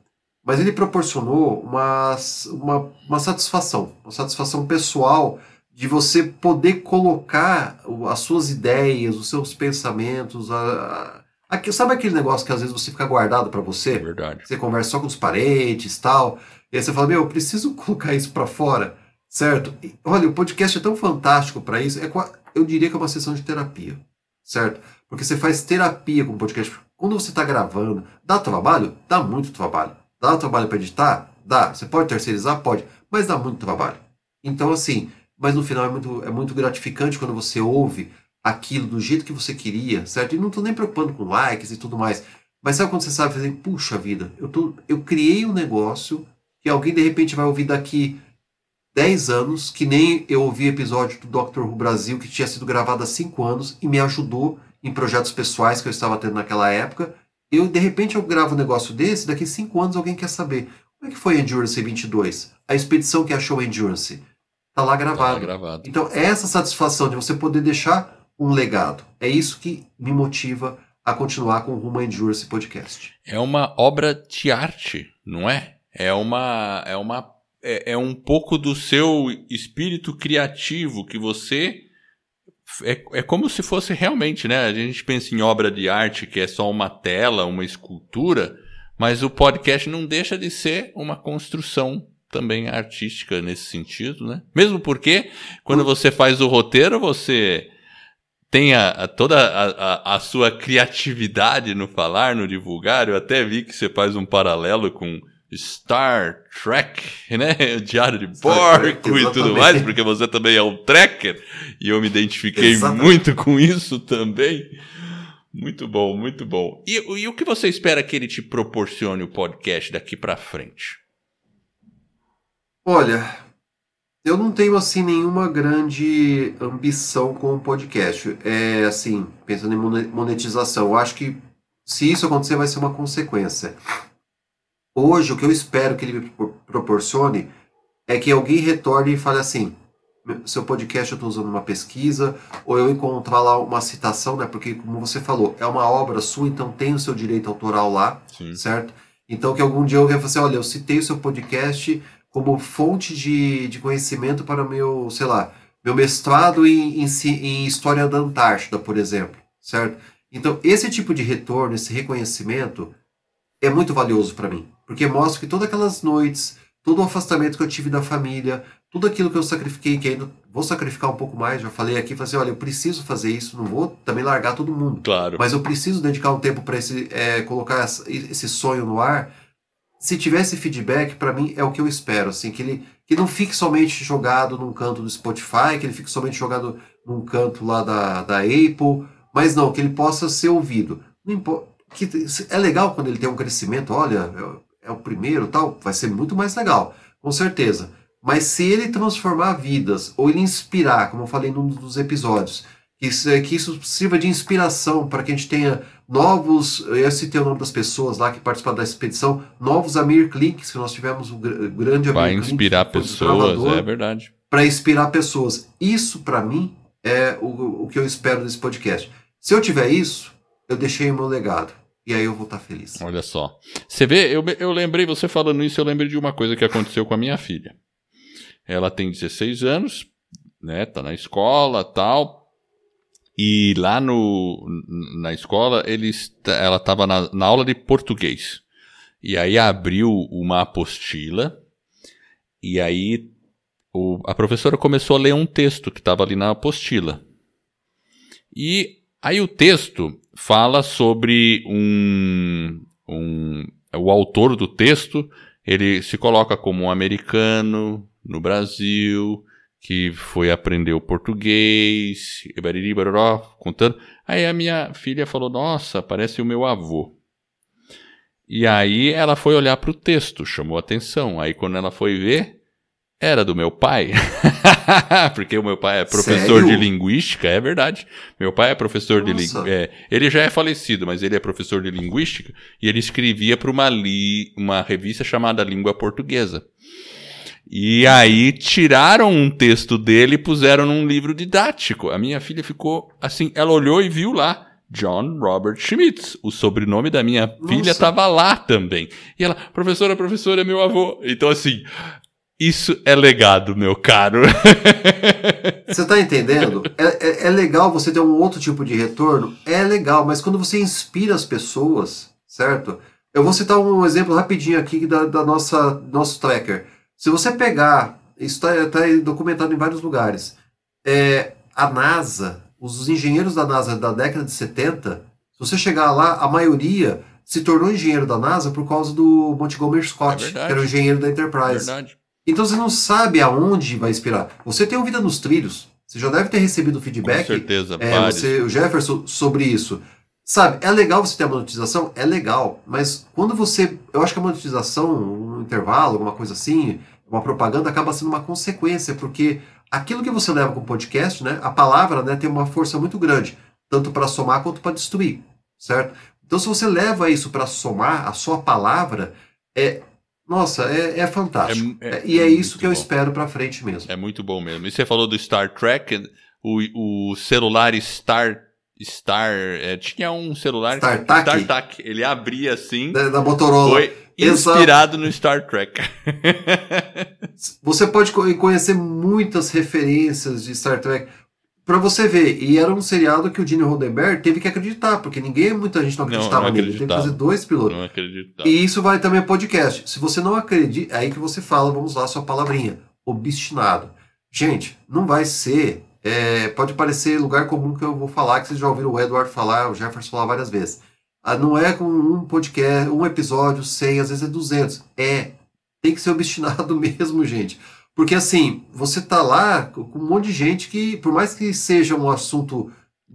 Mas ele proporcionou uma, uma, uma satisfação, uma satisfação pessoal de você poder colocar as suas ideias, os seus pensamentos, a, a, sabe aquele negócio que às vezes você fica guardado para você? Verdade. Você conversa só com os parentes tal, e aí você fala, meu, eu preciso colocar isso para fora, certo? E, olha, o podcast é tão fantástico para isso, é, eu diria que é uma sessão de terapia, certo? Porque você faz terapia com o podcast. Quando você está gravando, dá trabalho? Dá muito trabalho. Dá trabalho para editar? Dá. Você pode terceirizar? Pode. Mas dá muito trabalho. Então, assim, mas no final é muito, é muito gratificante quando você ouve aquilo do jeito que você queria, certo? E não estou nem preocupando com likes e tudo mais. Mas sabe quando você sabe fazer, puxa vida, eu, tô, eu criei um negócio que alguém de repente vai ouvir daqui 10 anos, que nem eu ouvi episódio do Doctor Who Brasil, que tinha sido gravado há 5 anos e me ajudou em projetos pessoais que eu estava tendo naquela época. Eu, de repente, eu gravo um negócio desse, daqui 5 anos alguém quer saber. Como é que foi a Endurance 22? A expedição que achou a Endurance. Tá lá gravado. Tá lá gravado. Então, é essa satisfação de você poder deixar um legado. É isso que me motiva a continuar com o Rumo Endurance Podcast. É uma obra de arte, não é? É uma, é uma é, é um pouco do seu espírito criativo que você é, é como se fosse realmente, né? A gente pensa em obra de arte que é só uma tela, uma escultura, mas o podcast não deixa de ser uma construção também artística nesse sentido, né? Mesmo porque quando você faz o roteiro, você tem a, a toda a, a, a, sua criatividade no falar, no divulgar. Eu até vi que você faz um paralelo com Star Trek, né? O Diário de Porco e tudo mais, porque você também é um trekker e eu me identifiquei exatamente. muito com isso também. Muito bom, muito bom. E, e o que você espera que ele te proporcione o podcast daqui para frente? Olha, eu não tenho assim nenhuma grande ambição com o podcast. É assim, pensando em monetização, eu acho que se isso acontecer vai ser uma consequência. Hoje o que eu espero que ele me proporcione é que alguém retorne e fale assim: seu podcast eu estou usando uma pesquisa, ou eu encontrar lá uma citação, né? Porque, como você falou, é uma obra sua, então tem o seu direito autoral lá, Sim. certo? Então que algum dia alguém fale assim, olha, eu citei o seu podcast como fonte de, de conhecimento para meu, sei lá, meu mestrado em, em, em História da Antártida, por exemplo, certo? Então, esse tipo de retorno, esse reconhecimento é muito valioso para mim, porque mostra que todas aquelas noites, todo o afastamento que eu tive da família, tudo aquilo que eu sacrifiquei, que ainda vou sacrificar um pouco mais, já falei aqui, falei assim, olha, eu preciso fazer isso, não vou também largar todo mundo. Claro. Mas eu preciso dedicar um tempo para esse, é, colocar esse sonho no ar se tivesse feedback, para mim é o que eu espero, assim, que ele que não fique somente jogado num canto do Spotify, que ele fique somente jogado num canto lá da, da Apple, mas não, que ele possa ser ouvido. que é legal quando ele tem um crescimento, olha, é, é o primeiro tal, vai ser muito mais legal, com certeza. Mas se ele transformar vidas, ou ele inspirar, como eu falei num dos episódios, que isso, que isso sirva de inspiração para que a gente tenha novos, eu citei o nome das pessoas lá que participaram da expedição, novos Amir Clinks, que nós tivemos um grande Amir Vai inspirar pessoas, é verdade. Para inspirar pessoas. Isso, para mim, é o, o que eu espero desse podcast. Se eu tiver isso, eu deixei o meu legado. E aí eu vou estar feliz. Olha só. Você vê, eu, eu lembrei, você falando isso, eu lembrei de uma coisa que aconteceu com a minha filha. Ela tem 16 anos, né? Tá na escola tal e lá no, na escola, eles, ela estava na, na aula de português. E aí abriu uma apostila. E aí o, a professora começou a ler um texto que estava ali na apostila. E aí o texto fala sobre um, um. O autor do texto ele se coloca como um americano no Brasil, que foi aprender o português, bariri, baroró, contando. Aí a minha filha falou: Nossa, parece o meu avô. E aí ela foi olhar para o texto, chamou atenção. Aí quando ela foi ver, era do meu pai. Porque o meu pai é professor Sério? de linguística, é verdade. Meu pai é professor Nossa. de linguística. É, ele já é falecido, mas ele é professor de linguística e ele escrevia para uma, li, uma revista chamada Língua Portuguesa. E aí tiraram um texto dele e puseram num livro didático. A minha filha ficou assim, ela olhou e viu lá. John Robert Schmitz. O sobrenome da minha Nossa. filha estava lá também. E ela, professora, professora, é meu avô. Então, assim, isso é legado, meu caro. Você está entendendo? É, é, é, legal você ter um outro tipo de retorno? É legal, mas quando você inspira as pessoas, certo? Eu vou citar um exemplo rapidinho aqui da, da nossa nosso tracker. Se você pegar, isso está tá documentado em vários lugares, é, a NASA, os engenheiros da NASA da década de 70, se você chegar lá, a maioria se tornou engenheiro da NASA por causa do Montgomery Scott, é que era o engenheiro da Enterprise. Verdade. Então você não sabe aonde vai inspirar. Você tem ouvido nos trilhos, você já deve ter recebido feedback. Com certeza, é, você, o Jefferson, sobre isso. Sabe, é legal você ter a monetização? É legal. Mas quando você. Eu acho que a monetização, um intervalo, alguma coisa assim, uma propaganda acaba sendo uma consequência, porque aquilo que você leva com o podcast, né, a palavra né, tem uma força muito grande, tanto para somar quanto para destruir, certo? Então, se você leva isso para somar, a sua palavra, é, nossa, é, é fantástico. É, é, e é, isso que eu espero para frente mesmo. É muito bom mesmo. E você falou do Star Trek, o, o celular Star Star. É, tinha um celular. StarTAC. StarTAC. Ele abria assim. Da, da Motorola. Foi inspirado Exato. no Star Trek. Você pode conhecer muitas referências de Star Trek. Pra você ver, e era um seriado que o Gene Roddenberry teve que acreditar, porque ninguém, muita gente não Não, acreditava não nele. Ele teve que fazer dois pilotos. Não acreditava. E isso vai também podcast. Se você não acredita, é aí que você fala, vamos lá, sua palavrinha, obstinado. Gente, não vai ser. É, pode parecer lugar comum que eu vou falar, que vocês já ouviram o Edward falar, o Jefferson falar várias vezes. Ah, não é com um podcast, um episódio, 100, às vezes é 200. É, tem que ser obstinado mesmo, gente. Porque assim, você tá lá com um monte de gente que, por mais que seja um assunto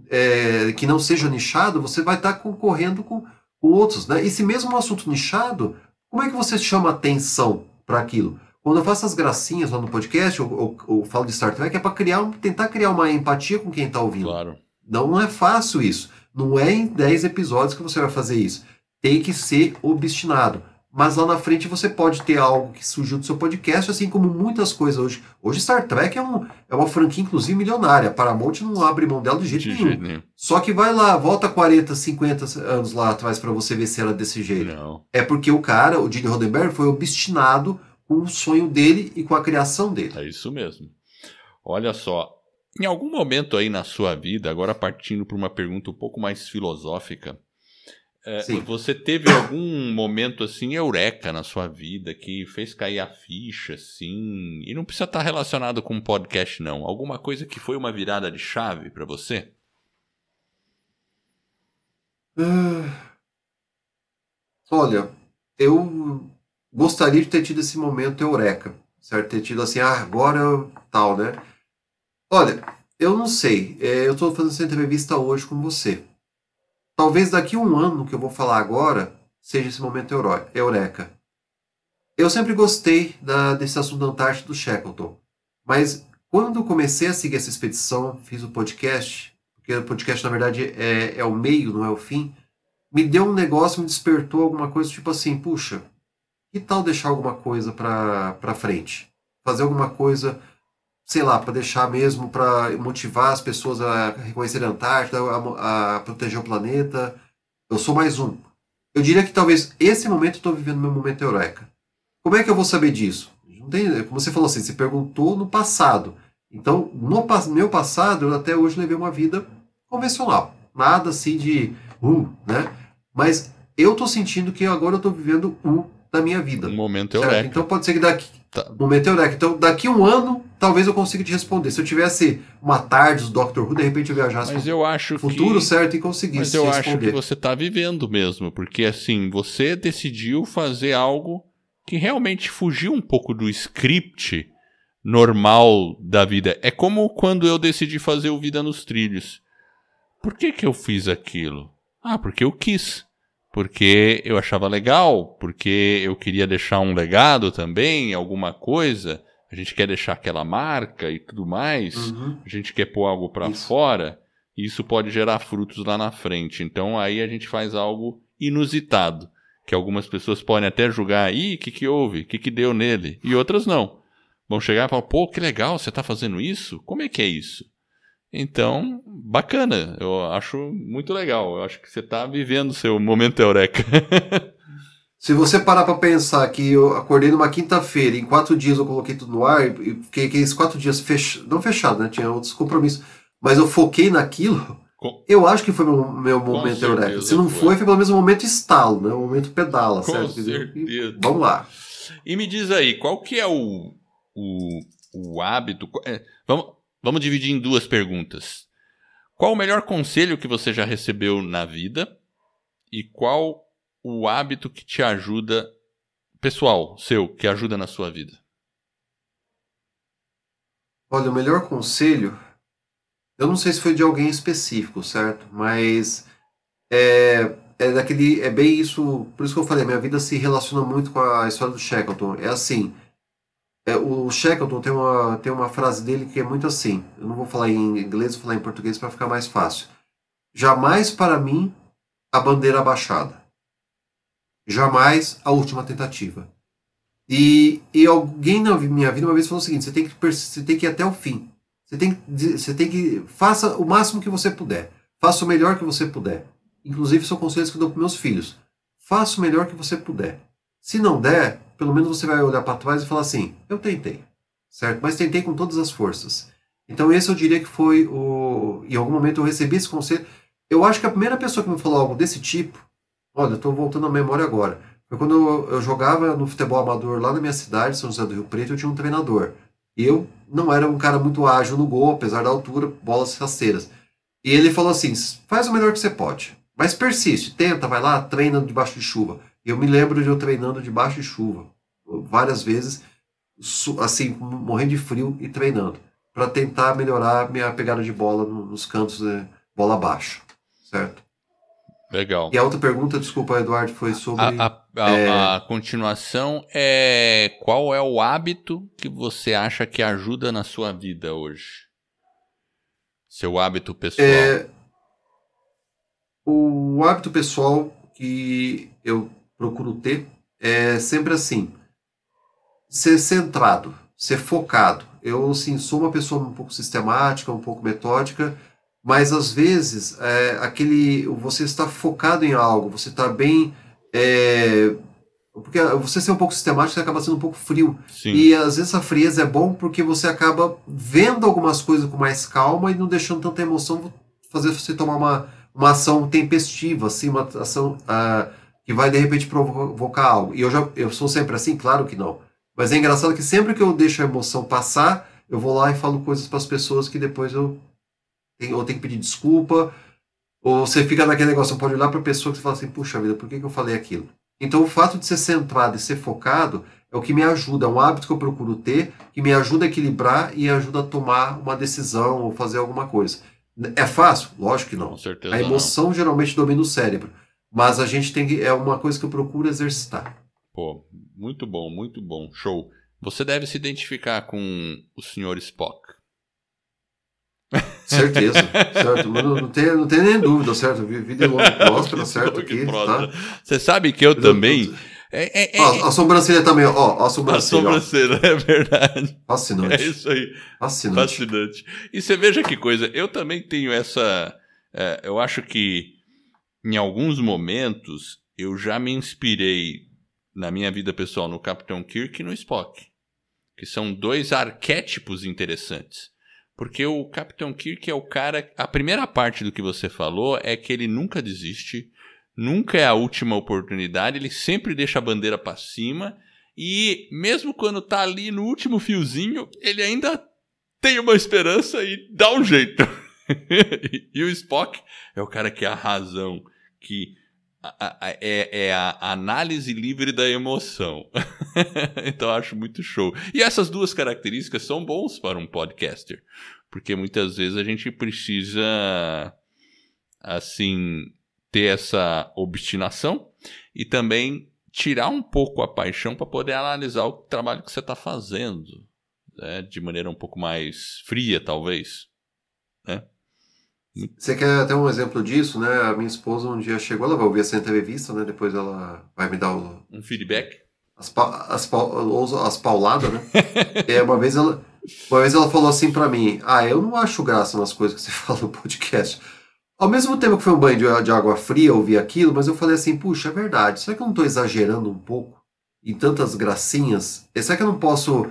é, que não seja nichado, você vai estar concorrendo com, com outros, né? E se mesmo um assunto nichado, como é que você chama atenção para aquilo? Quando eu faço as gracinhas lá no podcast, ou, ou, ou falo de Star Trek, é para criar, um- tentar criar uma empatia com quem está ouvindo. Claro. Não, não é fácil isso. Não é em 10 episódios que você vai fazer isso. Tem que ser obstinado. Mas lá na frente você pode ter algo que surgiu do seu podcast, assim como muitas coisas hoje. Hoje Star Trek é, um, é uma franquia, inclusive, milionária. A Paramount não abre mão dela de jeito De nenhum. jeito nenhum. Só que vai lá, volta 40, 50 anos lá atrás para você ver se era desse jeito. Não. É porque o cara, o Gene Roddenberry, foi obstinado com o sonho dele e com a criação dele. É isso mesmo. Olha só, em algum momento aí na sua vida, agora partindo para uma pergunta um pouco mais filosófica, é, você teve algum momento assim eureka na sua vida que fez cair a ficha, assim, e não precisa estar relacionado com um podcast não, alguma coisa que foi uma virada de chave para você? Ah, Olha, eu gostaria de ter tido esse momento eureka, certo? Ter tido assim, ah, agora tal, né? Olha, eu não sei. é, eu estou fazendo essa entrevista hoje com você. Talvez daqui a um ano que eu vou falar agora seja esse momento eureka. Eu sempre gostei da, desse assunto da Antártida do Shackleton, mas quando comecei a seguir essa expedição, fiz o podcast, porque o podcast na verdade é, é o meio, não é o fim me deu um negócio, me despertou alguma coisa, tipo assim, puxa, que tal deixar alguma coisa pra frente? Fazer alguma coisa, sei lá, para deixar mesmo, para motivar as pessoas a reconhecer a Antártida, a, a proteger o planeta. Eu sou mais um. Eu diria que talvez esse momento eu estou vivendo meu momento eureka. Como é que eu vou saber disso? Não tem, como você falou assim, você perguntou no passado. Então, no meu passado, eu até hoje levei uma vida convencional. Nada assim de uh, né? Mas eu tô sentindo que agora eu tô vivendo o da minha vida. Um momento certo? eureka. Então pode ser que daqui. Tá. Momento eureka. Então, daqui um ano, talvez eu consiga te responder. Se eu tivesse uma tarde do Doctor Who, de repente eu viajasse Mas eu acho futuro, que... certo? E conseguisse Mas eu te acho responder. que você está vivendo mesmo, porque assim, você decidiu fazer algo que realmente fugiu um pouco do script normal da vida. É como quando eu decidi fazer o Vida nos Trilhos. Por que que eu fiz aquilo? Ah, porque eu quis. Porque eu achava legal, porque eu queria deixar um legado também, alguma coisa. A gente quer deixar aquela marca e tudo mais Uhum. a gente quer pôr algo para fora, e isso pode gerar frutos lá na frente. Então aí a gente faz algo inusitado, que algumas pessoas podem até julgar, ih, o que, que houve? O que, que deu nele? E outras não. Vão chegar e falar, pô, que legal, você está fazendo isso? Como é que é isso? Então, bacana, eu acho muito legal. Eu acho que você está vivendo o seu momento eureka. Se você parar para pensar que eu acordei numa quinta-feira, em quatro dias eu coloquei tudo no ar, e fiquei aqueles quatro dias fech... não fechado, né? Tinha outros compromissos. Mas eu foquei naquilo, Com- eu acho que foi meu, meu momento eureka. Se não foi. foi, pelo menos um momento estalo, né? Um momento pedala, Com certo? Certeza. Vamos lá. E me diz aí, qual que é o, o, o hábito? é, vamos, vamos dividir em duas perguntas. Qual o melhor conselho que você já recebeu na vida? E qual o hábito que te ajuda, pessoal, seu, que ajuda na sua vida? Olha, o melhor conselho, eu não sei se foi de alguém específico, certo? Mas é, é daquele, é bem isso, por isso que eu falei, minha vida se relaciona muito com a história do Shackleton. É assim, é, o Shackleton tem uma, tem uma frase dele que é muito assim, eu não vou falar em inglês, vou falar em português para ficar mais fácil. Jamais para mim a bandeira abaixada. Jamais a última tentativa. E, e alguém na minha vida uma vez falou o seguinte: você tem que, você tem que ir até o fim. Você tem, que, você tem que. Faça o máximo que você puder. Faça o melhor que você puder. Inclusive, são conselhos que eu dou para meus filhos. Faça o melhor que você puder. Se não der, pelo menos você vai olhar para trás e falar assim: eu tentei. Certo? Mas tentei com todas as forças. Então esse eu diria que foi o. Em algum momento eu recebi esse conselho. Eu acho que a primeira pessoa que me falou algo desse tipo, olha, estou voltando à memória agora, foi quando eu, eu, jogava no futebol amador lá na minha cidade, São José do Rio Preto, eu tinha um treinador. Eu não era um cara muito ágil no gol, apesar da altura, bolas rasteiras. E ele falou assim: faz o melhor que você pode, mas persiste, tenta, vai lá, treina debaixo de chuva. Eu me lembro de eu treinando debaixo de chuva, várias vezes, assim, morrendo de frio e treinando, para tentar melhorar minha pegada de bola nos cantos, né, bola abaixo, certo? Legal. E a outra pergunta, desculpa, Eduardo, foi sobre. A, a, é... a, continuação é qual é o hábito que você acha que ajuda na sua vida hoje? Seu hábito pessoal. É... O hábito pessoal que eu procuro ter é sempre assim: ser centrado, ser focado. Eu, sim, sou uma pessoa um pouco sistemática, um pouco metódica mas às vezes é, aquele você está focado em algo, você está bem é, porque você ser um pouco sistemático você acaba sendo um pouco frio Sim. e às vezes a frieza é bom porque você acaba vendo algumas coisas com mais calma e não deixando tanta emoção fazer você tomar uma, uma ação tempestiva, assim, uma ação uh, que vai de repente provocar algo. E eu já eu sou sempre assim, claro que não. Mas é engraçado que sempre que eu deixo a emoção passar, eu vou lá e falo coisas para as pessoas que depois eu tem, ou tem que pedir desculpa, ou você fica naquele negócio, você pode olhar para a pessoa que você fala assim, puxa vida, por que, que eu falei aquilo? Então o fato de ser centrado e ser focado é o que me ajuda, é um hábito que eu procuro ter, que me ajuda a equilibrar e ajuda a tomar uma decisão ou fazer alguma coisa. É fácil? Lógico que não. Com certeza a emoção não. geralmente domina o cérebro. Mas a gente tem que. É uma coisa que eu procuro exercitar. Pô, muito bom, muito bom. Show. Você deve se identificar com o Sr. Spock. Certeza, certo. Não, não, tem, não tem nem dúvida, certo? Vida e longa próspera, certo? Aqui, tá? Você sabe que eu também. É, é, é, a, a sobrancelha também, ó. A sobrancelha. A sobrancelha, ó. é verdade. Fascinante. É isso aí. Fascinante. Fascinante. E você veja que coisa, eu também tenho essa. É, eu acho que em alguns momentos eu já me inspirei na minha vida pessoal no Capitão Kirk e no Spock. Que são dois arquétipos interessantes. Porque o Capitão Kirk é o cara. A primeira parte do que você falou é que ele nunca desiste, nunca é a última oportunidade, ele sempre deixa a bandeira para cima. E mesmo quando tá ali no último fiozinho, ele ainda tem uma esperança e dá um jeito. e o Spock é o cara que é a razão, que é, é a análise livre da emoção. então acho muito show. E essas duas características são bons para um podcaster, porque muitas vezes a gente precisa assim ter essa obstinação e também tirar um pouco a paixão para poder analisar o trabalho que você está fazendo, né? de maneira um pouco mais fria, talvez. Né? Você quer ter um exemplo disso, né? A minha esposa um dia chegou, ela vai ouvir essa entrevista, né? Depois ela vai me dar o... um feedback. As, pa... as, pa... as pauladas, né? é, uma vez ela uma vez ela falou assim para mim: Ah, eu não acho graça nas coisas que você fala no podcast. Ao mesmo tempo que foi um banho de, de água fria ouvir aquilo, mas eu falei assim: Puxa, é verdade. Será que eu não estou exagerando um pouco em tantas gracinhas? Será que eu não posso.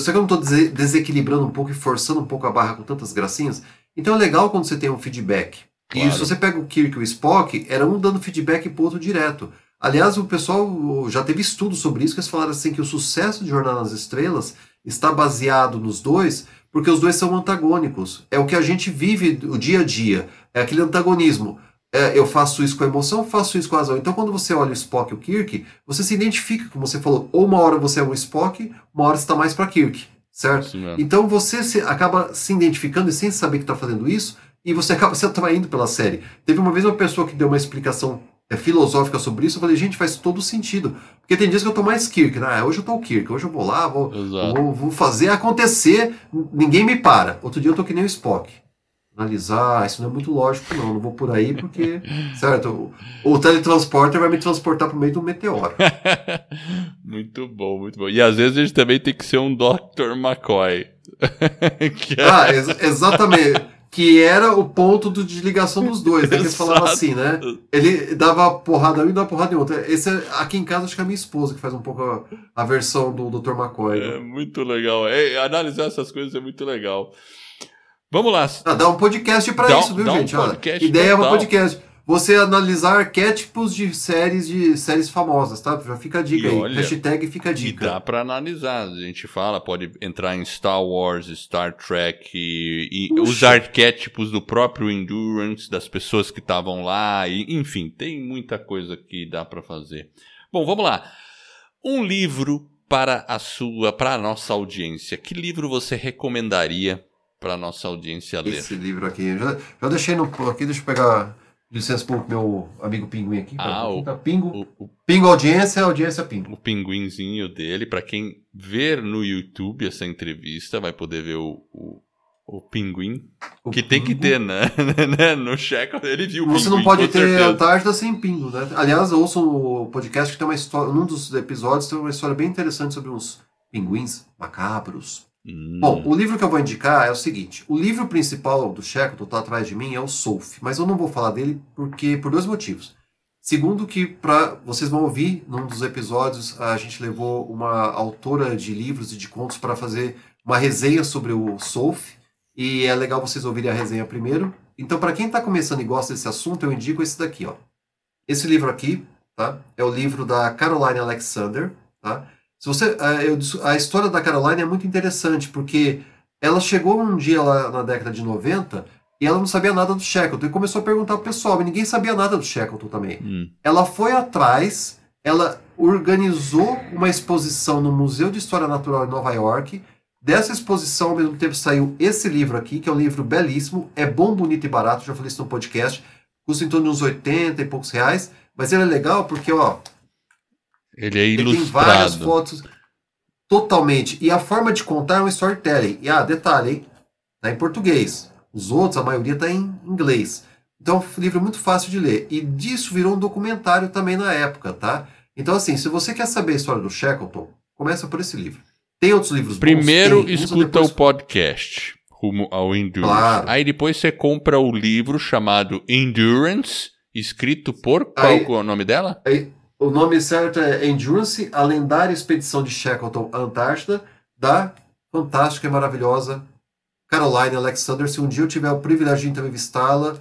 Será que eu não estou desequilibrando um pouco e forçando um pouco a barra com tantas gracinhas? Então é legal quando você tem um feedback. Claro. E se você pega o Kirk e o Spock, era um dando feedback pro outro direto. Aliás, o pessoal já teve estudos sobre isso, que eles falaram assim que o sucesso de Jornada nas Estrelas está baseado nos dois, porque os dois são antagônicos. É o que a gente vive o dia a dia. É aquele antagonismo. É, eu faço isso com a emoção, faço isso com a razão. Então, quando você olha o Spock e o Kirk, você se identifica, como você falou, ou uma hora você é um Spock, uma hora você está mais para Kirk certo? Então você se, acaba se identificando e sem saber que está fazendo isso, e você acaba se atraindo pela série. Teve uma vez uma pessoa que deu uma explicação é, filosófica sobre isso, eu falei, gente, faz todo sentido. Porque tem dias que eu tô mais Kirk, né? Hoje eu tô o Kirk, hoje eu vou lá, vou, vou, vou, fazer acontecer, ninguém me para. Outro dia eu tô que nem o Spock analisar, isso não é muito lógico, não. Não vou por aí porque, certo? O, o teletransporter vai me transportar para o meio do meteoro. muito bom, muito bom. E às vezes a gente também tem que ser um Dr. McCoy. é... Ah, ex exatamente. Que era o ponto de desligação dos dois, né? Que eles falavam assim, né? Ele dava porrada em um e dava porrada em outro. Esse é, aqui em casa acho que é a minha esposa que faz um pouco a, a versão do Dr. McCoy. Né? É muito legal. É, analisar essas coisas é muito legal. Vamos lá. Ah, dá um podcast para isso, viu, gente? Um podcast Ideia é um podcast você analisar arquétipos de séries de séries famosas, tá? Já fica a dica e aí. Olha, Hashtag fica a dica. dá pra analisar. A gente fala, pode entrar em Star Wars, Star Trek, e, e os arquétipos do próprio Endurance, das pessoas que estavam lá, e, enfim, tem muita coisa que dá para fazer. Bom, vamos lá. Um livro para a sua, para a nossa audiência. Que livro você recomendaria para nossa audiência ler? Esse livro aqui. Já, já deixei no. Aqui, deixa eu pegar licença para o meu amigo Pinguim aqui. Ah, o, tá Pingo. O, o, Pingo audiência, audiência Pingo. O pinguinzinho dele, para quem ver no YouTube essa entrevista, vai poder ver o, o, o pinguim. O que pingo. tem que ter, né? né? no cheque ele viu Você pinguim, não pode ter certeza. Antártida sem pingo, né? Aliás, ouçam o podcast que tem uma história. Num dos episódios tem uma história bem interessante sobre uns pinguins macabros. Hum. Bom, o livro que eu vou indicar é o seguinte: o livro principal do Shackleton está atrás de mim é o Soulf, mas eu não vou falar dele porque por dois motivos. Segundo, que para vocês vão ouvir num dos episódios a gente levou uma autora de livros e de contos para fazer uma resenha sobre o Soulf e é legal vocês ouvirem a resenha primeiro. Então, para quem está começando e gosta desse assunto, eu indico esse daqui, ó. Esse livro aqui, tá? É o livro da Caroline Alexander, tá? Se você, a, eu, a história da Caroline é muito interessante, porque ela chegou um dia lá na década de 90 e ela não sabia nada do Shackleton e começou a perguntar pro pessoal, e ninguém sabia nada do Shackleton também. Hum. Ela foi atrás, ela organizou uma exposição no Museu de História Natural em Nova York. Dessa exposição, ao mesmo tempo, saiu esse livro aqui, que é um livro belíssimo, é bom, bonito e barato, já falei isso no podcast, custa em torno de uns 80 e poucos reais, mas ele é legal porque, ó, ele é ilustrado. Ele tem várias fotos. Totalmente. E a forma de contar é um storytelling. E, ah, detalhe, hein? Tá em português. Os outros, a maioria tá em inglês. Então, é um livro muito fácil de ler. E disso virou um documentário também na época, tá? Então, assim, se você quer saber a história do Shackleton, começa por esse livro. Tem outros livros Primeiro bons? Tem, escuta depois... o podcast, rumo ao Endurance. Claro. Aí depois você compra o livro chamado Endurance, escrito por... Qual aí, é o nome dela? Aí, o nome certo é Endurance, a lendária expedição de Shackleton à Antártida, da fantástica e maravilhosa Caroline Alexander. Se um dia eu tiver o privilégio de entrevistá-la,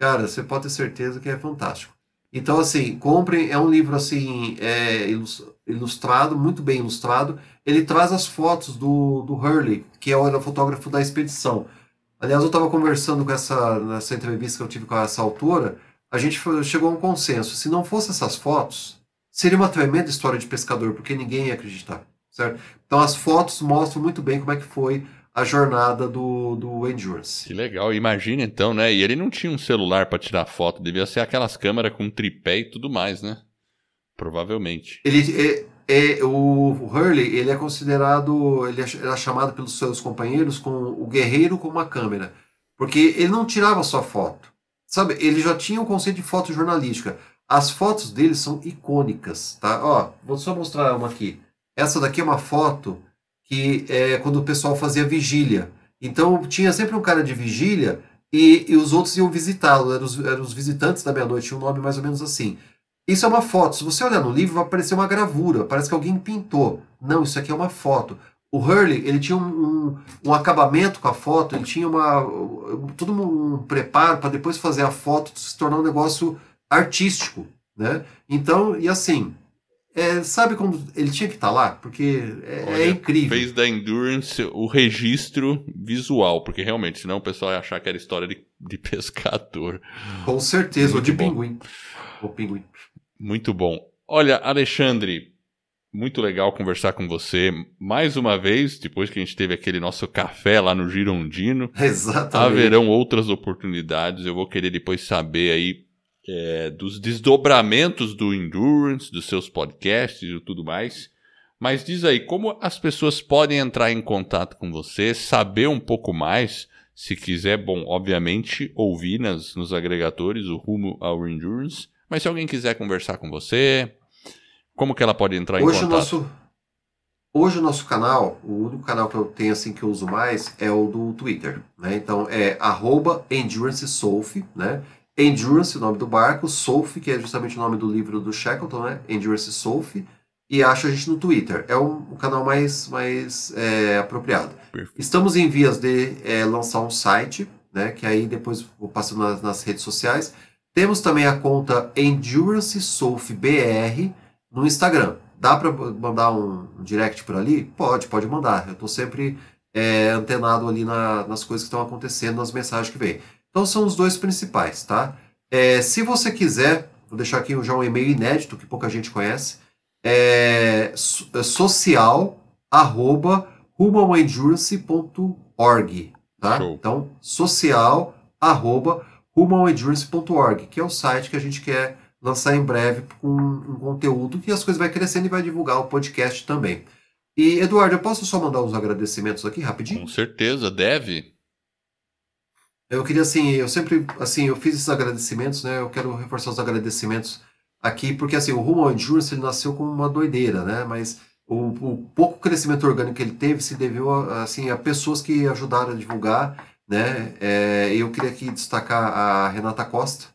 cara, você pode ter certeza que é fantástico. Então, assim, comprem, é um livro assim, é, ilustrado, muito bem ilustrado. Ele traz as fotos do, do Hurley, que é o fotógrafo da expedição. Aliás, eu estava conversando com essa, nessa entrevista que eu tive com essa autora, a gente chegou a um consenso. Se não fosse essas fotos, seria uma tremenda história de pescador, porque ninguém ia acreditar. Certo? Então as fotos mostram muito bem como é que foi a jornada do, do Endurance. Que legal, imagina então, né? E ele não tinha um celular para tirar foto, devia ser aquelas câmeras com tripé e tudo mais, né? Provavelmente. Ele é, é o Hurley, ele é considerado, ele era chamado pelos seus companheiros como o guerreiro com uma câmera, porque ele não tirava só foto. Sabe, ele já tinha o um conceito de fotojornalística. As fotos dele são icônicas, tá? Ó, vou só mostrar uma aqui. Essa daqui é uma foto que é quando o pessoal fazia vigília. Então tinha sempre um cara de vigília e, e os outros iam visitá-lo. Eram, eram os, visitantes da meia-noite, tinha um nome mais ou menos assim. Isso é uma foto. Se você olhar no livro, vai aparecer uma gravura. Parece que alguém pintou. Não, isso aqui é uma foto. O Hurley, ele tinha um, um, um, acabamento com a foto, ele tinha uma, todo um preparo para depois fazer a foto se tornar um negócio artístico, né? Então, e assim, é, sabe como ele tinha que estar tá lá? Porque é, é Olha, é, incrível. Fez da Endurance o registro visual, porque realmente, senão o pessoal ia achar que era história de, de pescador. Com certeza, ou de bom. pinguim. Ou pinguim. Muito bom. Olha, Alexandre, muito legal conversar com você mais uma vez, depois que a gente teve aquele nosso café lá no Girondino. Exatamente. Haverão outras oportunidades. Eu vou querer depois saber aí é, dos desdobramentos do Endurance, dos seus podcasts e tudo mais. Mas diz aí, como as pessoas podem entrar em contato com você, saber um pouco mais, se quiser, bom, obviamente, ouvir nas, nos agregadores o rumo ao Endurance. Mas se alguém quiser conversar com você, como que ela pode entrar hoje em contato? Nosso, hoje o nosso canal, o único canal que eu tenho assim que eu uso mais é o do Twitter. Né? Então é EnduranceSolf, né? Endurance, o nome do barco, Solf, que é justamente o nome do livro do Shackleton, né? Endurance Solf, e acha a gente no Twitter. É o, o canal mais, mais é, apropriado. Estamos em vias de é, lançar um site, né? Que aí depois vou passando nas, nas redes sociais. Temos também a conta Endurance Surf BR no Instagram. Dá para mandar um direct por ali? Pode, pode mandar. Eu estou sempre é, antenado ali na, nas coisas que estão acontecendo, nas mensagens que vem. Então são os dois principais, tá? É, se você quiser, vou deixar aqui já um e-mail inédito que pouca gente conhece, é, é social arroba tá? Show. Então social arroba que é o site que a gente quer lançar em breve com um conteúdo que as coisas vai crescendo e vai divulgar o podcast também. E, Eduardo, eu posso só mandar uns agradecimentos aqui rapidinho? Com certeza, deve. Eu queria, assim, eu sempre, assim, eu fiz esses agradecimentos, né? Eu quero reforçar os agradecimentos aqui, porque, assim, o Rumo ao Endurance, ele nasceu como uma doideira, né? Mas o, o pouco crescimento orgânico que ele teve se deveu, assim, a pessoas que ajudaram a divulgar, né? É, eu queria aqui destacar a Renata Costa,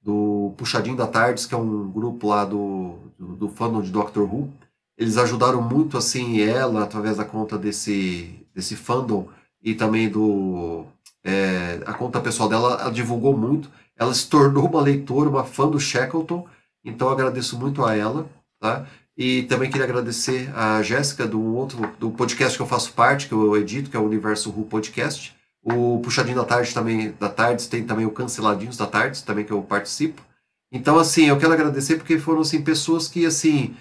do Puxadinho da Tardes, que é um grupo lá do, do, do fandom de Doctor Who. Eles ajudaram muito, assim, ela, através da conta desse, desse fandom e também do... É, a conta pessoal dela, ela divulgou muito. Ela se tornou uma leitora, uma fã do Shackleton. Então, agradeço muito a ela, tá? E também queria agradecer a Jéssica do outro do podcast que eu faço parte, que eu edito, que é o Universo Who Podcast. O Puxadinho da Tarde também, da Tarde, tem também o Canceladinhos da Tarde, também que eu participo. Então, assim, eu quero agradecer porque foram, assim, pessoas que, assim,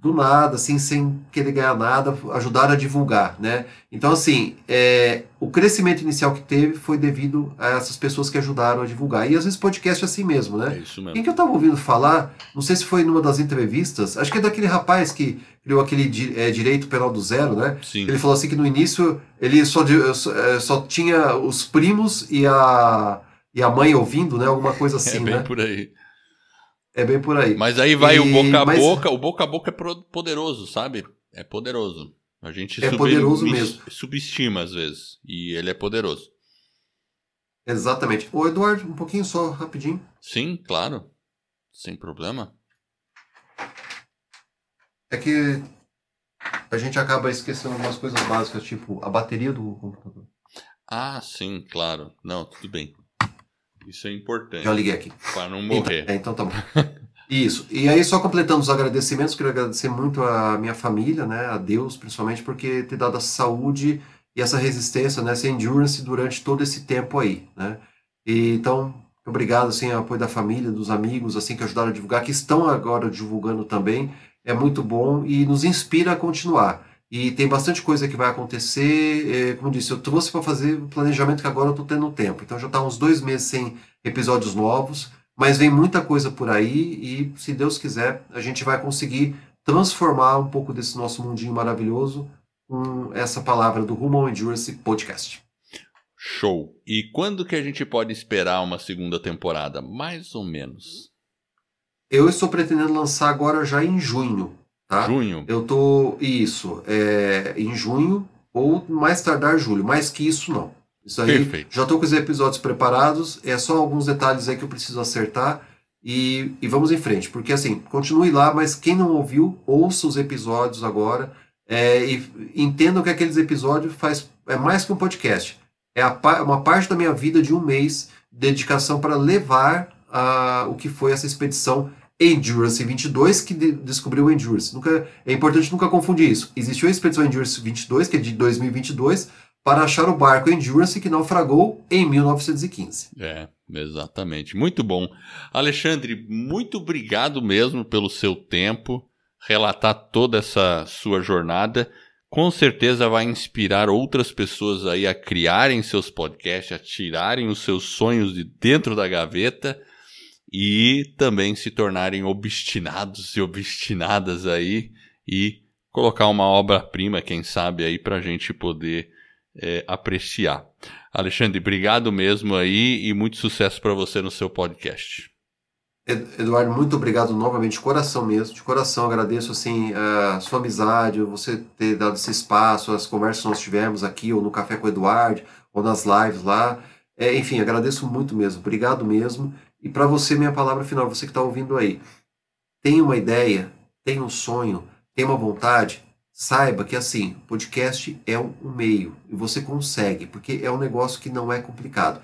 do nada, assim, sem querer ganhar nada, ajudaram a divulgar, né? Então, assim, é, o crescimento inicial que teve foi devido a essas pessoas que ajudaram a divulgar. E às vezes podcast é assim mesmo, né? É isso mesmo. Quem que eu tava ouvindo falar, não sei se foi numa das entrevistas, acho que é daquele rapaz que criou aquele é, direito penal do zero, né? Sim. Ele falou assim que no início ele só, só, é, só tinha os primos e a, e a mãe ouvindo, né? Alguma coisa é assim, é bem né? por aí. É bem por aí. Mas aí vai e... o boca a Mas... boca, o boca a boca é poderoso, sabe? É poderoso. A gente é poderoso mesmo. subestima às vezes. E ele é poderoso. Exatamente. Ô Eduardo, um pouquinho só, rapidinho. Sim, claro. Sem problema. É que a gente acaba esquecendo algumas coisas básicas, tipo a bateria do computador. Ah, sim, claro. Não, tudo bem. Isso é importante. Já liguei aqui. Para não morrer. Então, então tá bom. Isso. E aí, só completando os agradecimentos, queria agradecer muito a minha família, né, a Deus, principalmente, porque ter dado a saúde e essa resistência, né, essa endurance durante todo esse tempo aí, né. E, então, obrigado, assim, ao apoio da família, dos amigos, assim, que ajudaram a divulgar, que estão agora divulgando também, é muito bom e nos inspira a continuar. E tem bastante coisa que vai acontecer. É, como eu disse, eu trouxe para fazer o planejamento que agora eu estou tendo tempo. Então já está uns dois meses sem episódios novos, mas vem muita coisa por aí e, se Deus quiser, a gente vai conseguir transformar um pouco desse nosso mundinho maravilhoso com essa palavra do Rumo Endurance Podcast. Show! E quando que a gente pode esperar uma segunda temporada? Mais ou menos. Eu estou pretendendo lançar agora já em junho. Tá? Junho. Eu tô. Isso. É, em junho ou mais tardar julho. Mais que isso, não. Isso aí. Perfeito. Já estou com os episódios preparados. É só alguns detalhes aí que eu preciso acertar. E, e vamos em frente. Porque assim, continue lá, mas quem não ouviu, ouça os episódios agora. É, e entendam que aqueles episódios faz, é mais que um podcast. É a, uma parte da minha vida de um mês de dedicação para levar a, o que foi essa expedição Endurance 22 que de descobriu o Endurance. Nunca, é importante nunca confundir isso. Existiu a expedição Endurance 22, que é de 2022, para achar o barco Endurance que naufragou em 1915. É, exatamente. Muito bom. Alexandre, muito obrigado mesmo pelo seu tempo, relatar toda essa sua jornada. Com certeza vai inspirar outras pessoas aí a criarem seus podcasts, a tirarem os seus sonhos de dentro da gaveta e também se tornarem obstinados e obstinadas aí e colocar uma obra-prima, quem sabe, aí para a gente poder é, apreciar. Alexandre, obrigado mesmo aí e muito sucesso para você no seu podcast. Eduardo, muito obrigado novamente, de coração mesmo, de coração agradeço assim a sua amizade, você ter dado esse espaço, as conversas que nós tivemos aqui, ou no Café com o Eduardo, ou nas lives lá, é, enfim, agradeço muito mesmo, obrigado mesmo, e para você, minha palavra final, você que está ouvindo aí, tem uma ideia, tem um sonho, tem uma vontade, saiba que assim, podcast é um meio e você consegue, porque é um negócio que não é complicado.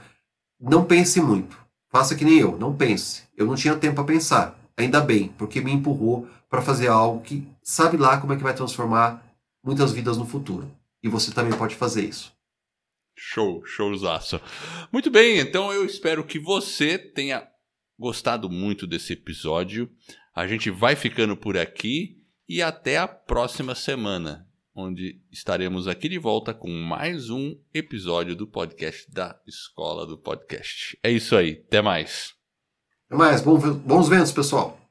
Não pense muito. Faça que nem eu, não pense. Eu não tinha tempo para pensar. Ainda bem, porque me empurrou para fazer algo que sabe lá como é que vai transformar muitas vidas no futuro. E você também pode fazer isso. Show, showzaço. Muito bem, então eu espero que você tenha gostado muito desse episódio. A gente vai ficando por aqui e até a próxima semana, onde estaremos aqui de volta com mais um episódio do podcast da Escola do Podcast. É isso aí, até mais. Até mais, bons ventos, pessoal.